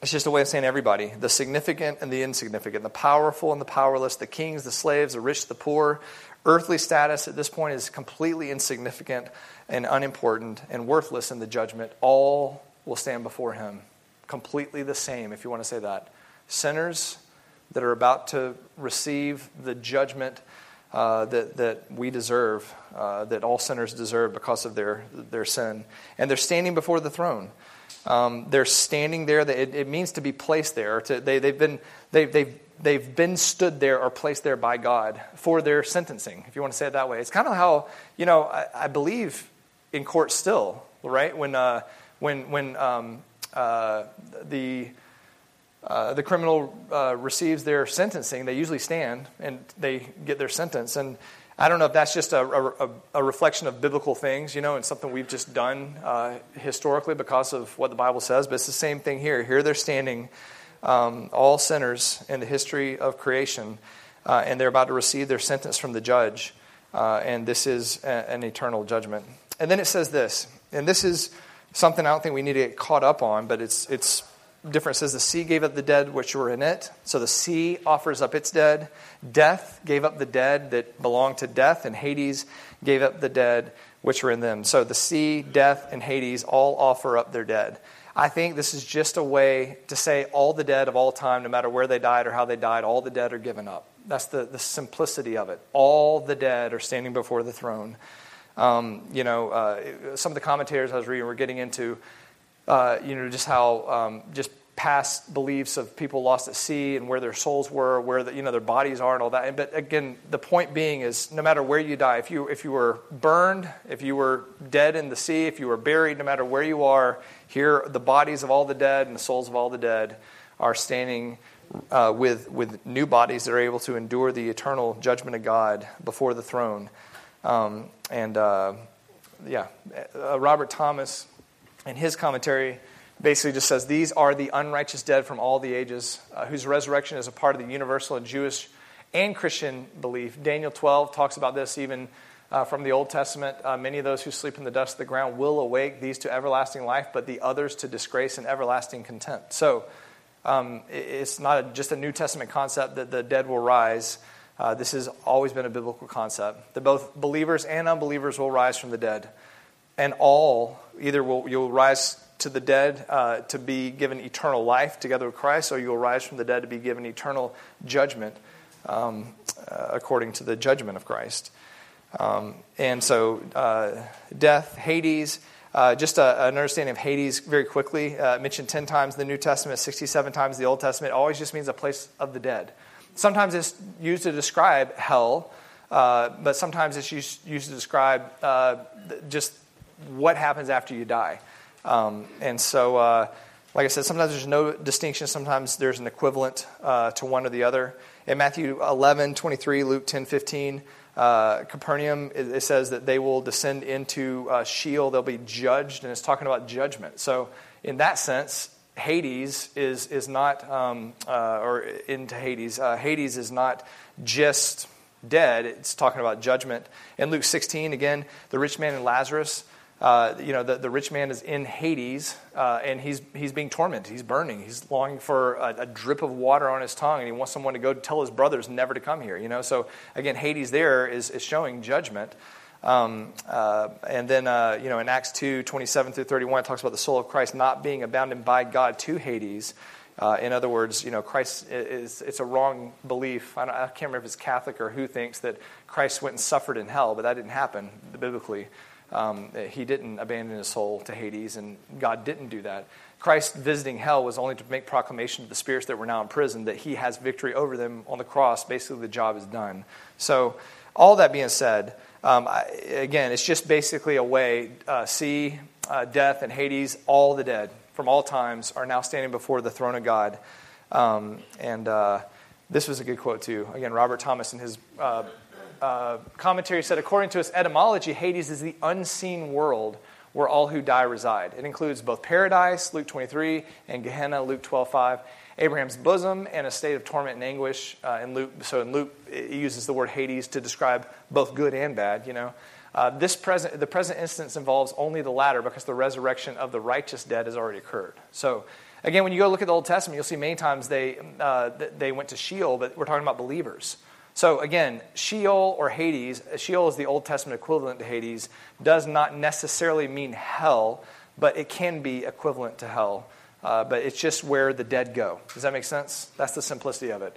It's just a way of saying everybody the significant and the insignificant, the powerful and the powerless, the kings, the slaves, the rich, the poor. Earthly status at this point is completely insignificant and unimportant and worthless in the judgment. All will stand before him. Completely the same, if you want to say that. Sinners that are about to receive the judgment uh, that, that we deserve, uh, that all sinners deserve because of their, their sin. And they're standing before the throne. Um, they're standing there. It, it, means to be placed there. To, they, they've, been, they, they've, they've been stood there or placed there by God for their sentencing, if you want to say it that way. It's kind of how, you know, I, I believe in court still, right? When, uh, when, when um, uh, the, uh, the criminal uh, receives their sentencing, they usually stand and they get their sentence. And I don't know if that's just a, a, a, reflection of biblical things, you know, and something we've just done uh, historically because of what the Bible says, but it's the same thing here. Here they're standing, um, all sinners in the history of creation, uh, and they're about to receive their sentence from the judge, uh, and this is a, an eternal judgment. And then it says this, and this is something I don't think we need to get caught up on, but it's, it's different. It says the sea gave up the dead which were in it. So the sea offers up its dead. Death gave up the dead that belonged to death, and Hades gave up the dead which were in them. So the sea, death, and Hades all offer up their dead. I think this is just a way to say all the dead of all time, no matter where they died or how they died, all the dead are given up. That's the, the simplicity of it. All the dead are standing before the throne. Um, you know, uh, some of the commentators I was reading were getting into uh, you know, just how um, just past beliefs of people lost at sea and where their souls were, where the, you know their bodies are, and all that. But again, the point being is, no matter where you die, if you if you were burned, if you were dead in the sea, if you were buried, no matter where you are, here the bodies of all the dead and the souls of all the dead are standing uh, with with new bodies that are able to endure the eternal judgment of God before the throne. Um, and uh, yeah, uh, Robert Thomas and his commentary basically just says these are the unrighteous dead from all the ages, uh, whose resurrection is a part of the universal and Jewish and Christian belief. Daniel 12 talks about this even uh, from the Old Testament. Uh, many of those who sleep in the dust of the ground will awake, these to everlasting life, but the others to disgrace and everlasting contempt. So um, it's not a, just a New Testament concept that the dead will rise. Uh, this has always been a biblical concept that both believers and unbelievers will rise from the dead and all either will you'll rise to the dead uh, to be given eternal life together with Christ, or you'll rise from the dead to be given eternal judgment um, uh, according to the judgment of Christ. Um, and so, uh, death, Hades. Uh, just a, an understanding of Hades very quickly. Uh, mentioned 10 times in the New Testament, 67 times in the Old Testament. Always just means a place of the dead. Sometimes it's used to describe hell, uh, but sometimes it's used, used to describe just what happens after you die. Um, and so, uh, like I said, sometimes there's no distinction. Sometimes there's an equivalent uh, to one or the other. In Matthew 11, 23, Luke 10, 15, uh, Capernaum, it, it, says that they will descend into uh, Sheol. They'll be judged, and it's talking about judgment. So, in that sense, Hades is, is not, um, uh, or into Hades, uh, Hades is not just dead, it's talking about judgment. In Luke 16, again, the rich man and Lazarus, uh, you know, the, the rich man is in Hades uh, and he's, he's being tormented. He's burning. He's longing for a, a, drip of water on his tongue and he wants someone to go tell his brothers never to come here, you know. So, again, Hades there is, is showing judgment. Um, uh, and then, uh, you know, in Acts 2 27 through 31, it talks about the soul of Christ not being abandoned by God to Hades. Uh, in other words, you know, Christ is, it's a wrong belief. I, I, can't remember if it's Catholic or who thinks that Christ went and suffered in hell, but that didn't happen biblically. Um, he didn't abandon his soul to Hades, and God didn't do that. Christ visiting hell was only to make proclamation to the spirits that were now in prison that he has victory over them on the cross. Basically, the job is done. So, all that being said, um, I, again, it's just basically a way uh, sea, uh, death, and Hades, all the dead from all times are now standing before the throne of God. Um, and uh, this was a good quote, too. Again, Robert Thomas in his uh, commentary said, according to its etymology, Hades is the unseen world where all who die reside. It includes both paradise, Luke 23, and Gehenna, Luke 12:5, Abraham's bosom, and a state of torment and anguish. Uh, in Luke, so in Luke, it uses the word Hades to describe both good and bad. You know, uh, this present, the present instance involves only the latter because the resurrection of the righteous dead has already occurred. So. Again, when you go look at the Old Testament, you'll see many times they, uh, they went to Sheol, but we're talking about believers. So again, Sheol or Hades, Sheol is the Old Testament equivalent to Hades, does not necessarily mean hell, but it can be equivalent to hell. Uh, but it's just where the dead go. Does that make sense? That's the simplicity of it.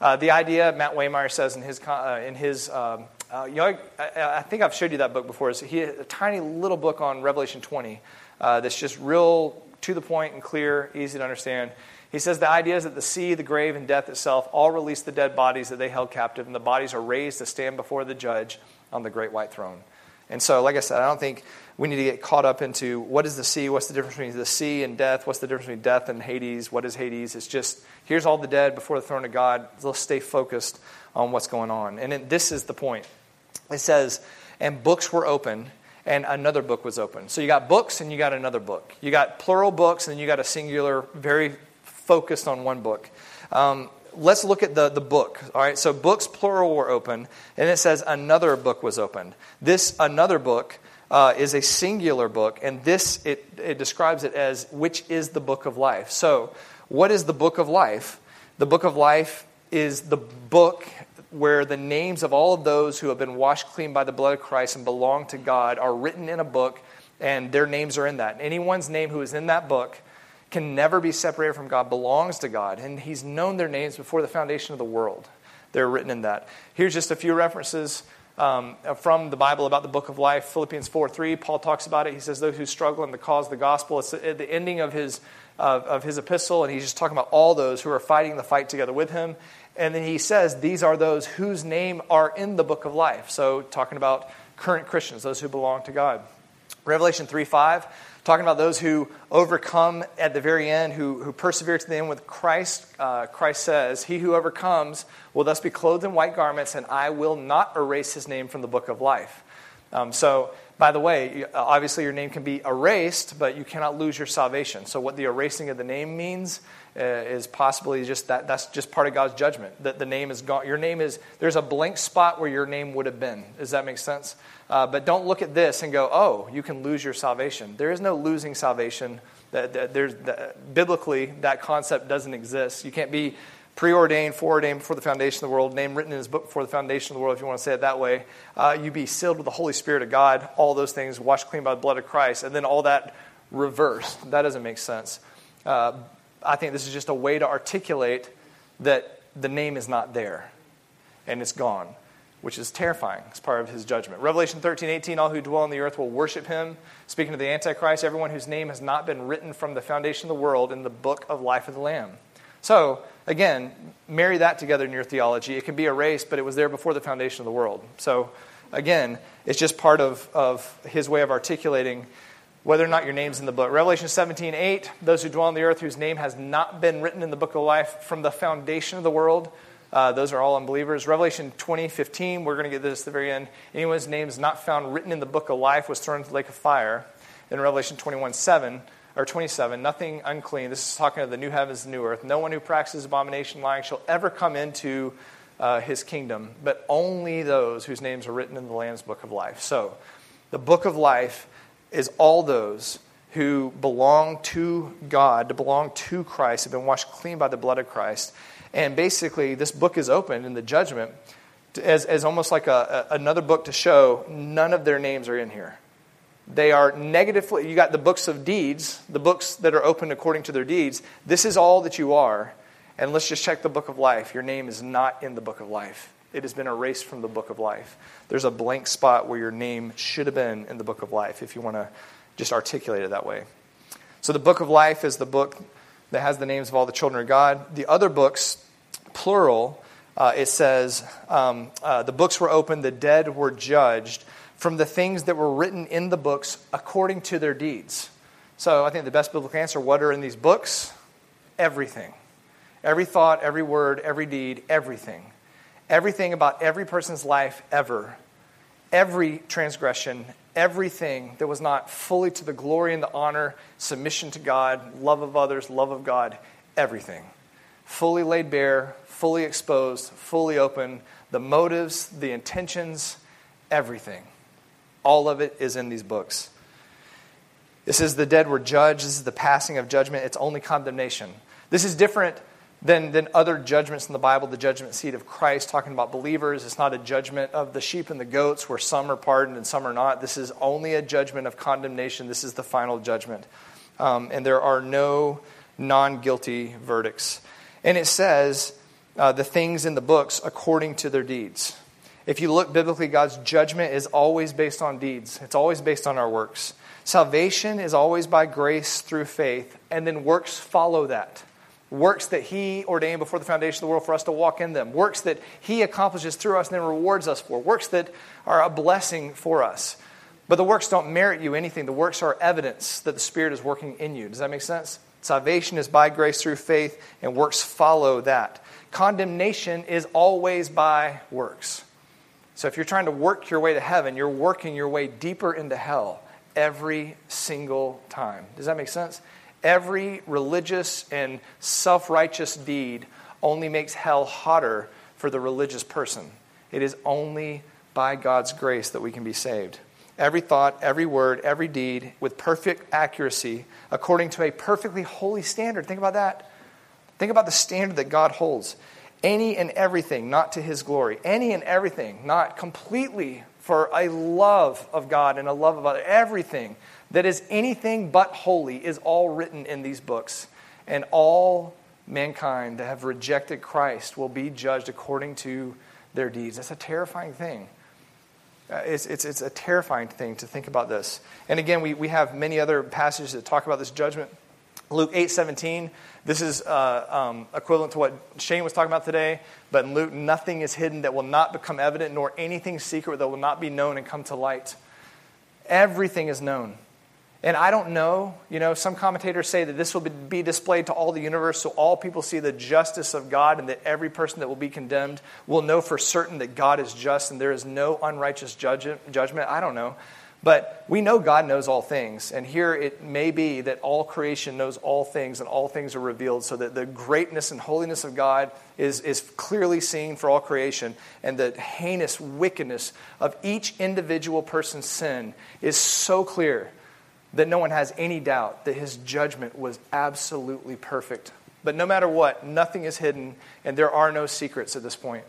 Uh, the idea, Matt Waymeyer says in his, uh, in his um, uh, you know, I, I, think I've showed you that book before. Is he a tiny little book on Revelation 20 uh, that's just real to the point and clear, easy to understand. He says the idea is that the sea, the grave, and death itself all release the dead bodies that they held captive, and the bodies are raised to stand before the judge on the great white throne. And so, like I said, I don't think we need to get caught up into what is the sea, what's the difference between the sea and death, what's the difference between death and Hades, what is Hades. It's just here's all the dead before the throne of God. Let's stay focused on what's going on. And it, this is the point. it says, and books were open, and another book was open. So you got books and you got another book. You got plural books and then you got a singular, very focused on one book. Um, let's look at the, the book. All right, so books plural were open, and it says another book was opened. This another book uh, is a singular book, and this it, it describes it as which is the book of life. So, what is the book of life? The book of life is the book where the names of all of those who have been washed clean by the blood of Christ and belong to God are written in a book, and their names are in that. Anyone's name who is in that book can never be separated from God, belongs to God, and He's known their names before the foundation of the world. They're written in that. Here's just a few references um, from the Bible about the book of life. Philippians 4 3, Paul talks about it. He says, Those who struggle in the cause of the gospel. It's at the ending of his, uh, of his epistle, and he's just talking about all those who are fighting the fight together with him. And then he says, These are those whose name are in the book of life. So, talking about current Christians, those who belong to God. Revelation 3 5, talking about those who overcome at the very end, who, who persevere to the end with Christ. Uh, Christ says, He who overcomes will thus be clothed in white garments, and I will not erase his name from the book of life. Um, so, by the way, obviously your name can be erased, but you cannot lose your salvation. So, what the erasing of the name means uh, is possibly just that that's just part of God's judgment. That the name is gone. Your name is, there's a blank spot where your name would have been. Does that make sense? Uh, but don't look at this and go, oh, you can lose your salvation. There is no losing salvation. That, that there's, that, biblically, that concept doesn't exist. You can't be preordained, foreordained before the foundation of the world, name written in his book before the foundation of the world, if you want to say it that way. Uh, you be sealed with the Holy Spirit of God, all those things, washed clean by the blood of Christ, and then all that reversed. That doesn't make sense. Uh, I think this is just a way to articulate that the name is not there and it's gone which is terrifying as part of his judgment. Revelation 13, 18, all who dwell on the earth will worship him. Speaking of the Antichrist, everyone whose name has not been written from the foundation of the world in the book of life of the Lamb. So, again, marry that together in your theology. It can be erased, but it was there before the foundation of the world. So, again, it's just part of, of his way of articulating whether or not your name's in the book. Revelation 17, 8, those who dwell on the earth whose name has not been written in the book of life from the foundation of the world uh, those are all unbelievers. Revelation 20, 15, we're going to get this at the very end. Anyone's name is not found written in the book of life was thrown into the lake of fire. In Revelation 21, 7, or 27, nothing unclean. This is talking of the new heavens and new earth. No one who practices abomination, lying, shall ever come into uh, his kingdom, but only those whose names are written in the Lamb's book of life. So, the book of life is all those who belong to God, to belong to Christ, have been washed clean by the blood of Christ. And basically, this book is opened in the judgment as, as almost like a, a, another book to show none of their names are in here. They are negatively, you got the books of deeds, the books that are opened according to their deeds. This is all that you are. And let's just check the book of life. Your name is not in the book of life. It has been erased from the book of life. There's a blank spot where your name should have been in the book of life, if you want to just articulate it that way. So, the book of life is the book that has the names of all the children of God. The other books, plural, uh, it says, um, uh, the books were opened, the dead were judged from the things that were written in the books according to their deeds. So I think the best biblical answer what are in these books? Everything. Every thought, every word, every deed, everything. Everything about every person's life ever. Every transgression, everything that was not fully to the glory and the honor, submission to God, love of others, love of God, everything. Fully laid bare, fully exposed, fully open, the motives, the intentions, everything. All of it is in these books. This is the dead were judged. This is the passing of judgment. It's only condemnation. This is different than, than other judgments in the Bible, the judgment seat of Christ, talking about believers. It's not a judgment of the sheep and the goats where some are pardoned and some are not. This is only a judgment of condemnation. This is the final judgment. Um, and there are no non guilty verdicts. And it says uh, the things in the books according to their deeds. If you look biblically, God's judgment is always based on deeds, it's always based on our works. Salvation is always by grace through faith, and then works follow that works that He ordained before the foundation of the world for us to walk in them, works that He accomplishes through us and then rewards us for, works that are a blessing for us. But the works don't merit you anything. The works are evidence that the Spirit is working in you. Does that make sense? Salvation is by grace through faith, and works follow that. Condemnation is always by works. So if you're trying to work your way to heaven, you're working your way deeper into hell every single time. Does that make sense? Every religious and self righteous deed only makes hell hotter for the religious person. It is only by God's grace that we can be saved. Every thought, every word, every deed with perfect accuracy according to a perfectly holy standard. Think about that. Think about the standard that God holds. Any and everything, not to his glory. Any and everything, not completely for a love of God and a love of. Everything that is anything but holy is all written in these books. And all mankind that have rejected Christ will be judged according to their deeds. That's a terrifying thing. Uh, it's, it's, it's a terrifying thing to think about this. And again, we, we have many other passages that talk about this judgment. Luke 8 17, this is uh, um, equivalent to what Shane was talking about today. But in Luke, nothing is hidden that will not become evident, nor anything secret that will not be known and come to light. Everything is known. And I don't know, you know, some commentators say that this will be displayed to all the universe so all people see the justice of God and that every person that will be condemned will know for certain that God is just and there is no unrighteous judgment. I don't know. But we know God knows all things. And here it may be that all creation knows all things and all things are revealed so that the greatness and holiness of God is, is clearly seen for all creation. And the heinous wickedness of each individual person's sin is so clear that no one has any doubt that his judgment was absolutely perfect. But no matter what, nothing is hidden and there are no secrets at this point.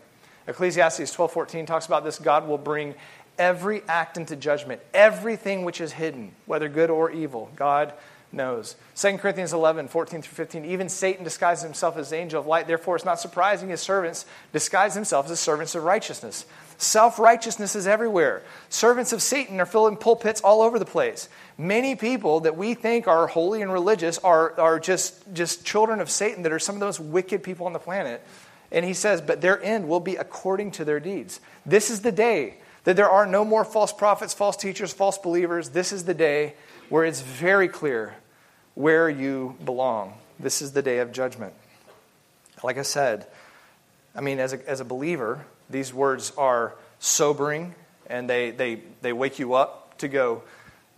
Ecclesiastes 12:14 talks about this God will bring every act into judgment, everything which is hidden, whether good or evil. God knows. 2 Corinthians 11, 14 through 15. Even Satan disguises himself as angel of light. Therefore, it's not surprising his servants disguise themselves as servants of righteousness. Self righteousness is everywhere. Servants of Satan are filling pulpits all over the place. Many people that we think are holy and religious are, are just, just children of Satan that are some of those wicked people on the planet. And he says, but their end will be according to their deeds. This is the day that there are no more false prophets, false teachers, false believers. This is the day where it's very clear where you belong. This is the day of judgment. Like I said, I mean, as a, as a believer, these words are sobering and they, they, they wake you up to go,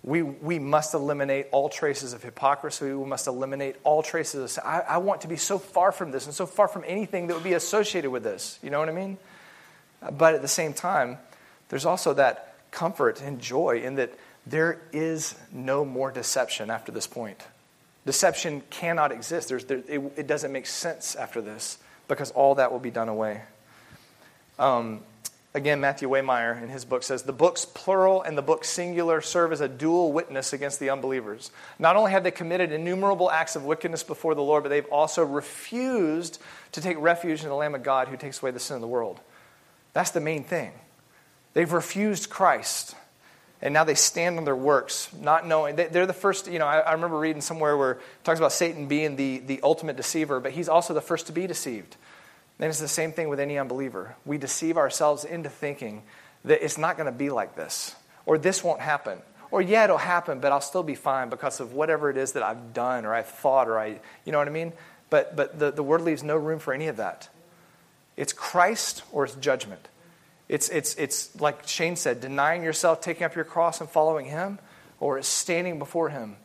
we, we must eliminate all traces of hypocrisy. We must eliminate all traces of. I, I want to be so far from this and so far from anything that would be associated with this. You know what I mean? But at the same time, there's also that comfort and joy in that there is no more deception after this point. Deception cannot exist. There's, there, it, it doesn't make sense after this because all that will be done away. Um, again, Matthew Waymeyer in his book says the books plural and the book singular serve as a dual witness against the unbelievers. Not only have they committed innumerable acts of wickedness before the Lord, but they've also refused to take refuge in the Lamb of God who takes away the sin of the world. That's the main thing. They've refused Christ. And now they stand on their works, not knowing. They're the first, you know, I, remember reading somewhere where it talks about Satan being the, the ultimate deceiver, but he's also the first to be deceived. And it's the same thing with any unbeliever. We deceive ourselves into thinking that it's not going to be like this, or this won't happen, or yeah, it'll happen, but I'll still be fine because of whatever it is that I've done or I've thought or I, you know what I mean? But, but the, the word leaves no room for any of that. It's Christ or it's judgment. It's, it's, it's like Shane said, denying yourself, taking up your cross and following Him, or it's standing before Him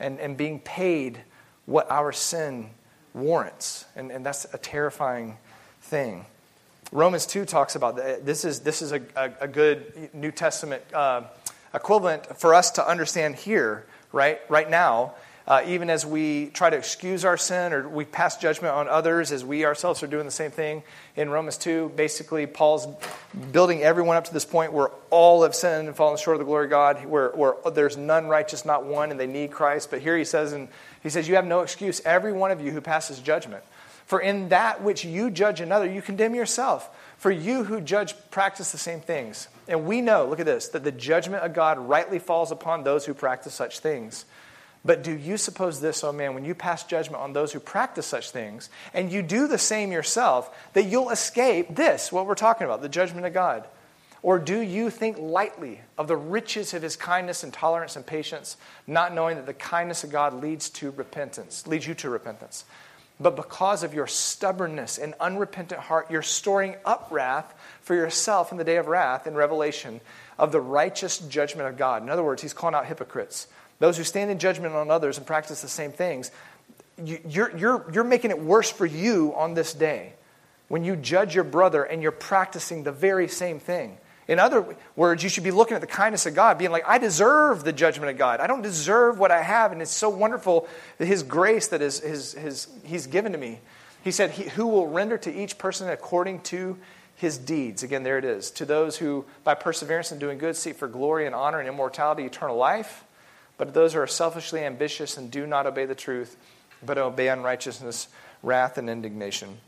and, and being paid what our sin warrants. And, and that's a terrifying thing. Romans 2 talks about that. This is, this is a, a, a good New Testament uh, equivalent for us to understand here, right, right now. Uh, even as we try to excuse our sin or we pass judgment on others, as we ourselves are doing the same thing in Romans 2, basically, Paul's building everyone up to this point where all have sinned and fallen short of the glory of God, where, where there's none righteous, not one, and they need Christ. But here he says, and he says, You have no excuse, every one of you who passes judgment. For in that which you judge another, you condemn yourself. For you who judge practice the same things. And we know, look at this, that the judgment of God rightly falls upon those who practice such things. But do you suppose this, oh man, when you pass judgment on those who practice such things, and you do the same yourself, that you'll escape this, what we're talking about, the judgment of God? Or do you think lightly of the riches of his kindness and tolerance and patience, not knowing that the kindness of God leads to repentance, leads you to repentance? But because of your stubbornness and unrepentant heart, you're storing up wrath for yourself in the day of wrath in Revelation of the righteous judgment of God. In other words, he's calling out hypocrites. Those who stand in judgment on others and practice the same things, you're, you're, you're making it worse for you on this day when you judge your brother and you're practicing the very same thing. In other words, you should be looking at the kindness of God, being like, I deserve the judgment of God. I don't deserve what I have, and it's so wonderful that His grace that is, his, his, He's given to me. He said, he, Who will render to each person according to his deeds. Again, there it is. To those who, by perseverance and doing good, seek for glory and honor and immortality, eternal life. But to those who are selfishly ambitious and do not obey the truth, but obey unrighteousness, wrath, and indignation.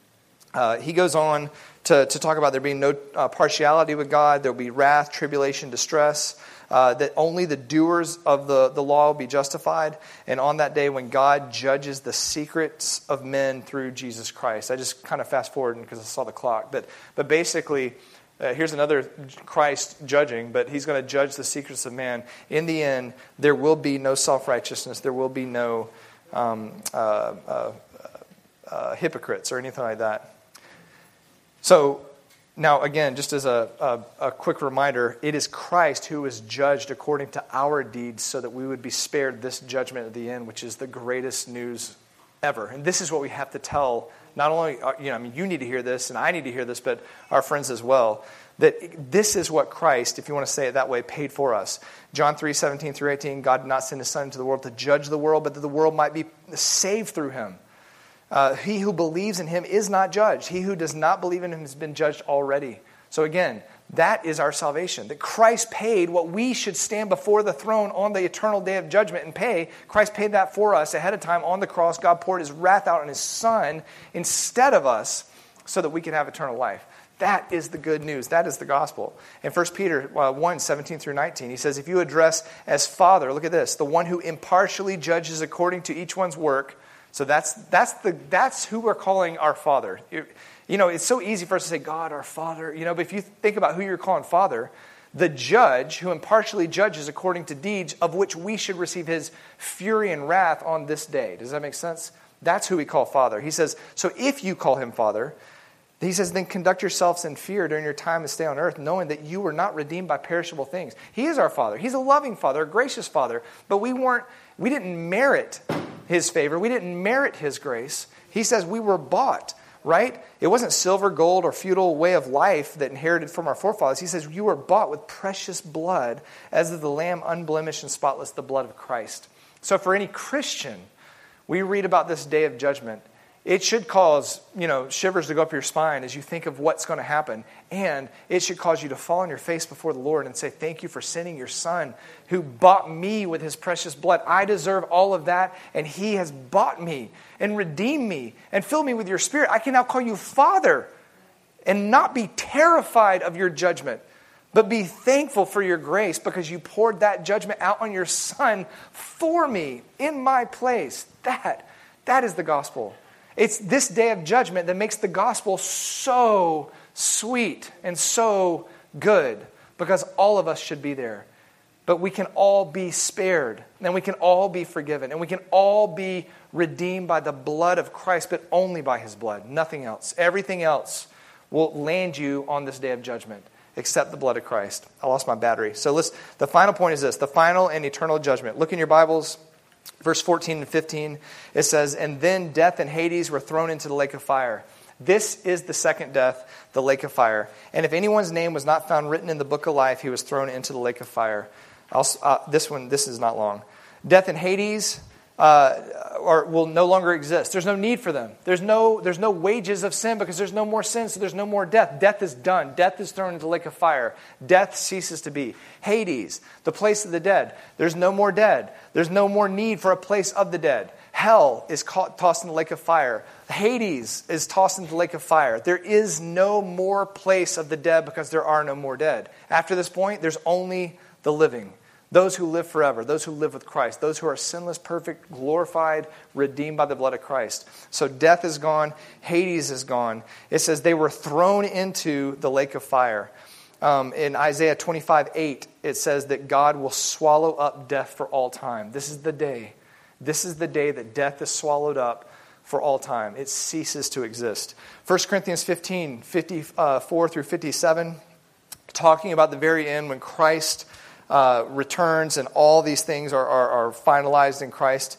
Uh, he goes on to, to talk about there being no uh, partiality with God, there will be wrath, tribulation, distress, uh, that only the doers of the, the law will be justified, and on that day when God judges the secrets of men through Jesus Christ. I just kind of fast forward because I saw the clock, but, but basically, uh, here's another Christ judging, but he's going to judge the secrets of man. In the end, there will be no self righteousness, there will be no um, uh, uh, uh hypocrites or anything like that. So, now again, just as a, a, a, quick reminder, it is Christ who is judged according to our deeds so that we would be spared this judgment at the end, which is the greatest news ever. And this is what we have to tell not only, uh, you know, I mean, you need to hear this and I need to hear this, but our friends as well. That this is what Christ, if you want to say it that way, paid for us. John 3 17 through 18, God did not send his Son into the world to judge the world, but that the world might be saved through him. Uh, he who believes in him is not judged. He who does not believe in him has been judged already. So again, that is our salvation. That Christ paid what we should stand before the throne on the eternal day of judgment and pay. Christ paid that for us ahead of time on the cross. God poured his wrath out on his son instead of us so that we can have eternal life. That is the good news. That is the gospel. In 1 Peter uh, 1 17 through 19, he says, If you address as Father, look at this, the one who impartially judges according to each one's work, so that's, that's, the, that's who we're calling our Father. You know, it's so easy for us to say, God, our Father. You know, but if you think about who you're calling Father, the judge who impartially judges according to deeds of which we should receive his fury and wrath on this day. Does that make sense? That's who we call Father. He says, So if you call him Father, he says, then conduct yourselves in fear during your time to stay on earth, knowing that you were not redeemed by perishable things. He is our Father. He's a loving Father, a gracious Father, but we weren't, we didn't merit his favor. We didn't merit his grace. He says we were bought, right? It wasn't silver, gold, or feudal way of life that inherited from our forefathers. He says you were bought with precious blood, as of the lamb unblemished and spotless, the blood of Christ. So for any Christian, we read about this day of judgment it should cause, you know, shivers to go up your spine as you think of what's going to happen. And it should cause you to fall on your face before the Lord and say, Thank you for sending your son who bought me with his precious blood. I deserve all of that, and he has bought me and redeemed me and filled me with your spirit. I can now call you Father and not be terrified of your judgment, but be thankful for your grace because you poured that judgment out on your son for me in my place. That, that is the gospel. It's this day of judgment that makes the gospel so sweet and so good because all of us should be there. But we can all be spared, and we can all be forgiven, and we can all be redeemed by the blood of Christ, but only by his blood, nothing else. Everything else will land you on this day of judgment except the blood of Christ. I lost my battery. So let's, the final point is this the final and eternal judgment. Look in your Bibles, verse 14 and 15, it says, And then death and Hades were thrown into the lake of fire. This is the second death, the lake of fire. And if anyone's name was not found written in the book of life, he was thrown into the lake of fire. Uh, this one, this is not long. Death and Hades uh, or will no longer exist. There's no need for them. There's no, there's no wages of sin because there's no more sin, so there's no more death. Death is done. Death is thrown into the lake of fire. Death ceases to be. Hades, the place of the dead. There's no more dead. There's no more need for a place of the dead. Hell is caught, tossed in the lake of fire. Hades is tossed into the lake of fire. There is no more place of the dead because there are no more dead. After this point, there's only the living. Those who live forever, those who live with Christ, those who are sinless, perfect, glorified, redeemed by the blood of Christ. So death is gone, Hades is gone. It says they were thrown into the lake of fire. Um, in Isaiah 25 8, it says that God will swallow up death for all time. This is the day. This is the day that death is swallowed up for all time. It ceases to exist. 1 Corinthians 15, 54 through 57, talking about the very end when Christ uh, returns and all these things are, are, are, finalized in Christ.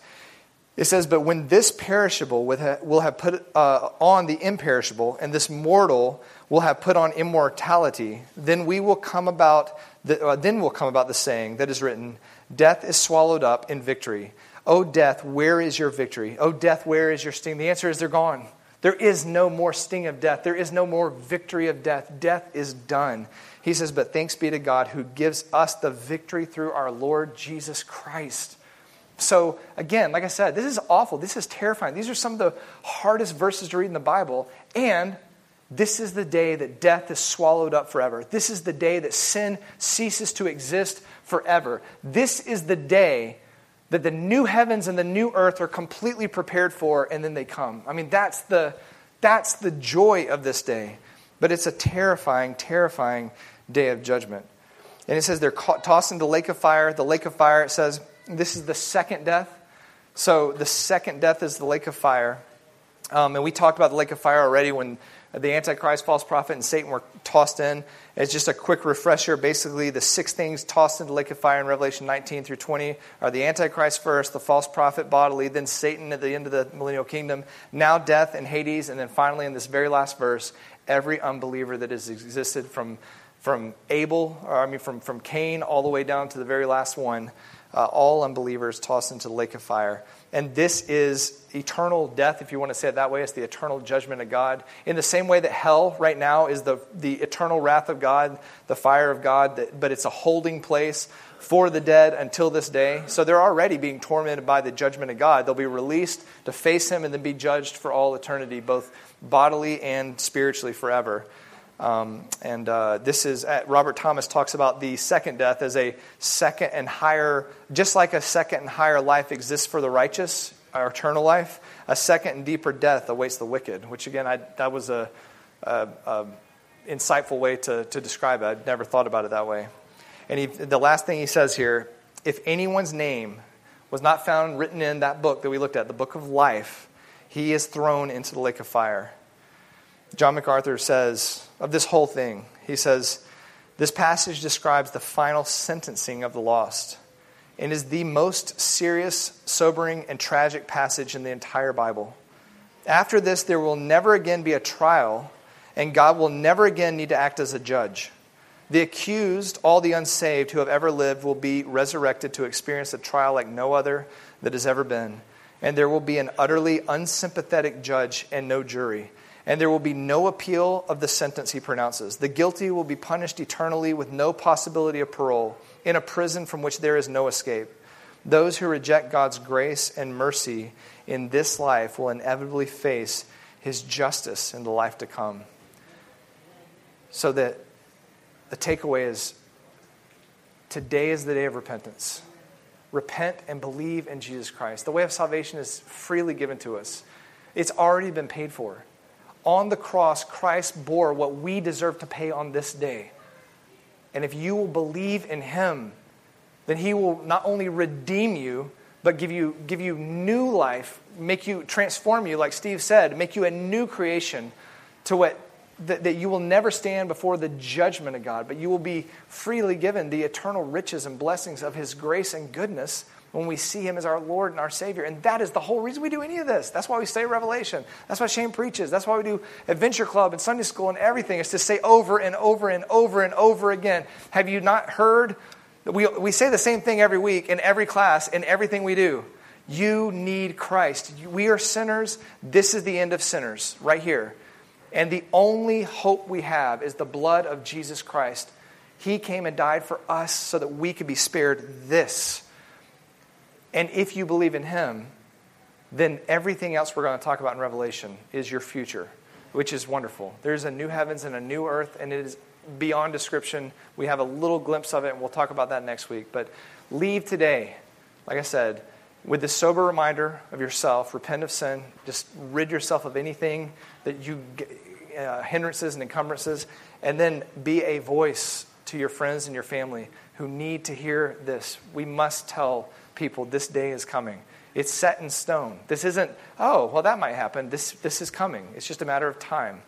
It says, But when this perishable will have put uh, on the imperishable, and this mortal will have put on immortality, then we will come about the, uh, then will come about the saying that is written, Death is swallowed up in victory. O death, where is your victory? O death, where is your sting? The answer is they're gone. There is no more sting of death. There is no more victory of death. Death is done. He says, But thanks be to God who gives us the victory through our Lord Jesus Christ. So, again, like I said, this is awful. This is terrifying. These are some of the hardest verses to read in the Bible. And this is the day that death is swallowed up forever. This is the day that sin ceases to exist forever. This is the day that the new heavens and the new earth are completely prepared for, and then they come. I mean, that's the, that's the joy of this day. But it's a terrifying, terrifying day of judgment. And it says they're tossed into the lake of fire. The lake of fire, it says, this is the second death. So the second death is the lake of fire. Um, and we talked about the lake of fire already when the Antichrist, false prophet, and Satan were tossed in. It's just a quick refresher. Basically, the six things tossed into the lake of fire in Revelation 19 through 20 are the Antichrist first, the false prophet bodily, then Satan at the end of the millennial kingdom, now death and Hades, and then finally in this very last verse, every unbeliever that has existed from, from Abel, or I mean from, from Cain all the way down to the very last one, uh, all unbelievers tossed into the lake of fire. And this is eternal death, if you want to say it that way. It's the eternal judgment of God. In the same way that hell right now is the, the eternal wrath of God, the fire of God, but it's a holding place for the dead until this day. So they're already being tormented by the judgment of God. They'll be released to face Him and then be judged for all eternity, both bodily and spiritually forever. Um, and uh, this is, uh, Robert Thomas talks about the second death as a second and higher, just like a second and higher life exists for the righteous, our eternal life, a second and deeper death awaits the wicked, which again, I, that was a, a, a, insightful way to, to describe it. I'd never thought about it that way. And he, the last thing he says here if anyone's name was not found written in that book that we looked at, the book of life, he is thrown into the lake of fire. John MacArthur says of this whole thing, he says, This passage describes the final sentencing of the lost and is the most serious, sobering, and tragic passage in the entire Bible. After this, there will never again be a trial, and God will never again need to act as a judge. The accused, all the unsaved who have ever lived, will be resurrected to experience a trial like no other that has ever been. And there will be an utterly unsympathetic judge and no jury and there will be no appeal of the sentence he pronounces. The guilty will be punished eternally with no possibility of parole in a prison from which there is no escape. Those who reject God's grace and mercy in this life will inevitably face his justice in the life to come. So that the takeaway is today is the day of repentance. Repent and believe in Jesus Christ. The way of salvation is freely given to us, it's already been paid for on the cross, Christ bore what we deserve to pay on this day. And if you will believe in him, then he will not only redeem you, but give you, give you new life, make you transform you, like Steve said, make you a new creation to what that, that you will never stand before the judgment of God, but you will be freely given the eternal riches and blessings of his grace and goodness when we see him as our Lord and our Savior. And that is the whole reason we do any of this. That's why we say Revelation. That's why Shane preaches. That's why we do Adventure Club and Sunday School and everything. Is to say over and over and over and over again. Have you not heard? We, we say the same thing every week in every class, in everything we do. You need Christ. We are sinners. This is the end of sinners, right here. And the only hope we have is the blood of Jesus Christ. He came and died for us so that we could be spared this. And if you believe in Him, then everything else we're going to talk about in Revelation is your future, which is wonderful. There's a new heavens and a new earth, and it is beyond description. We have a little glimpse of it, and we'll talk about that next week. But leave today, like I said, with the sober reminder of yourself, repent of sin, just rid yourself of anything that you uh, hindrances and encumbrances, and then be a voice to your friends and your family who need to hear this. We must tell people this day is coming. It's set in stone. This isn't, oh, well, that might happen. This, this is coming. It's just a matter of time.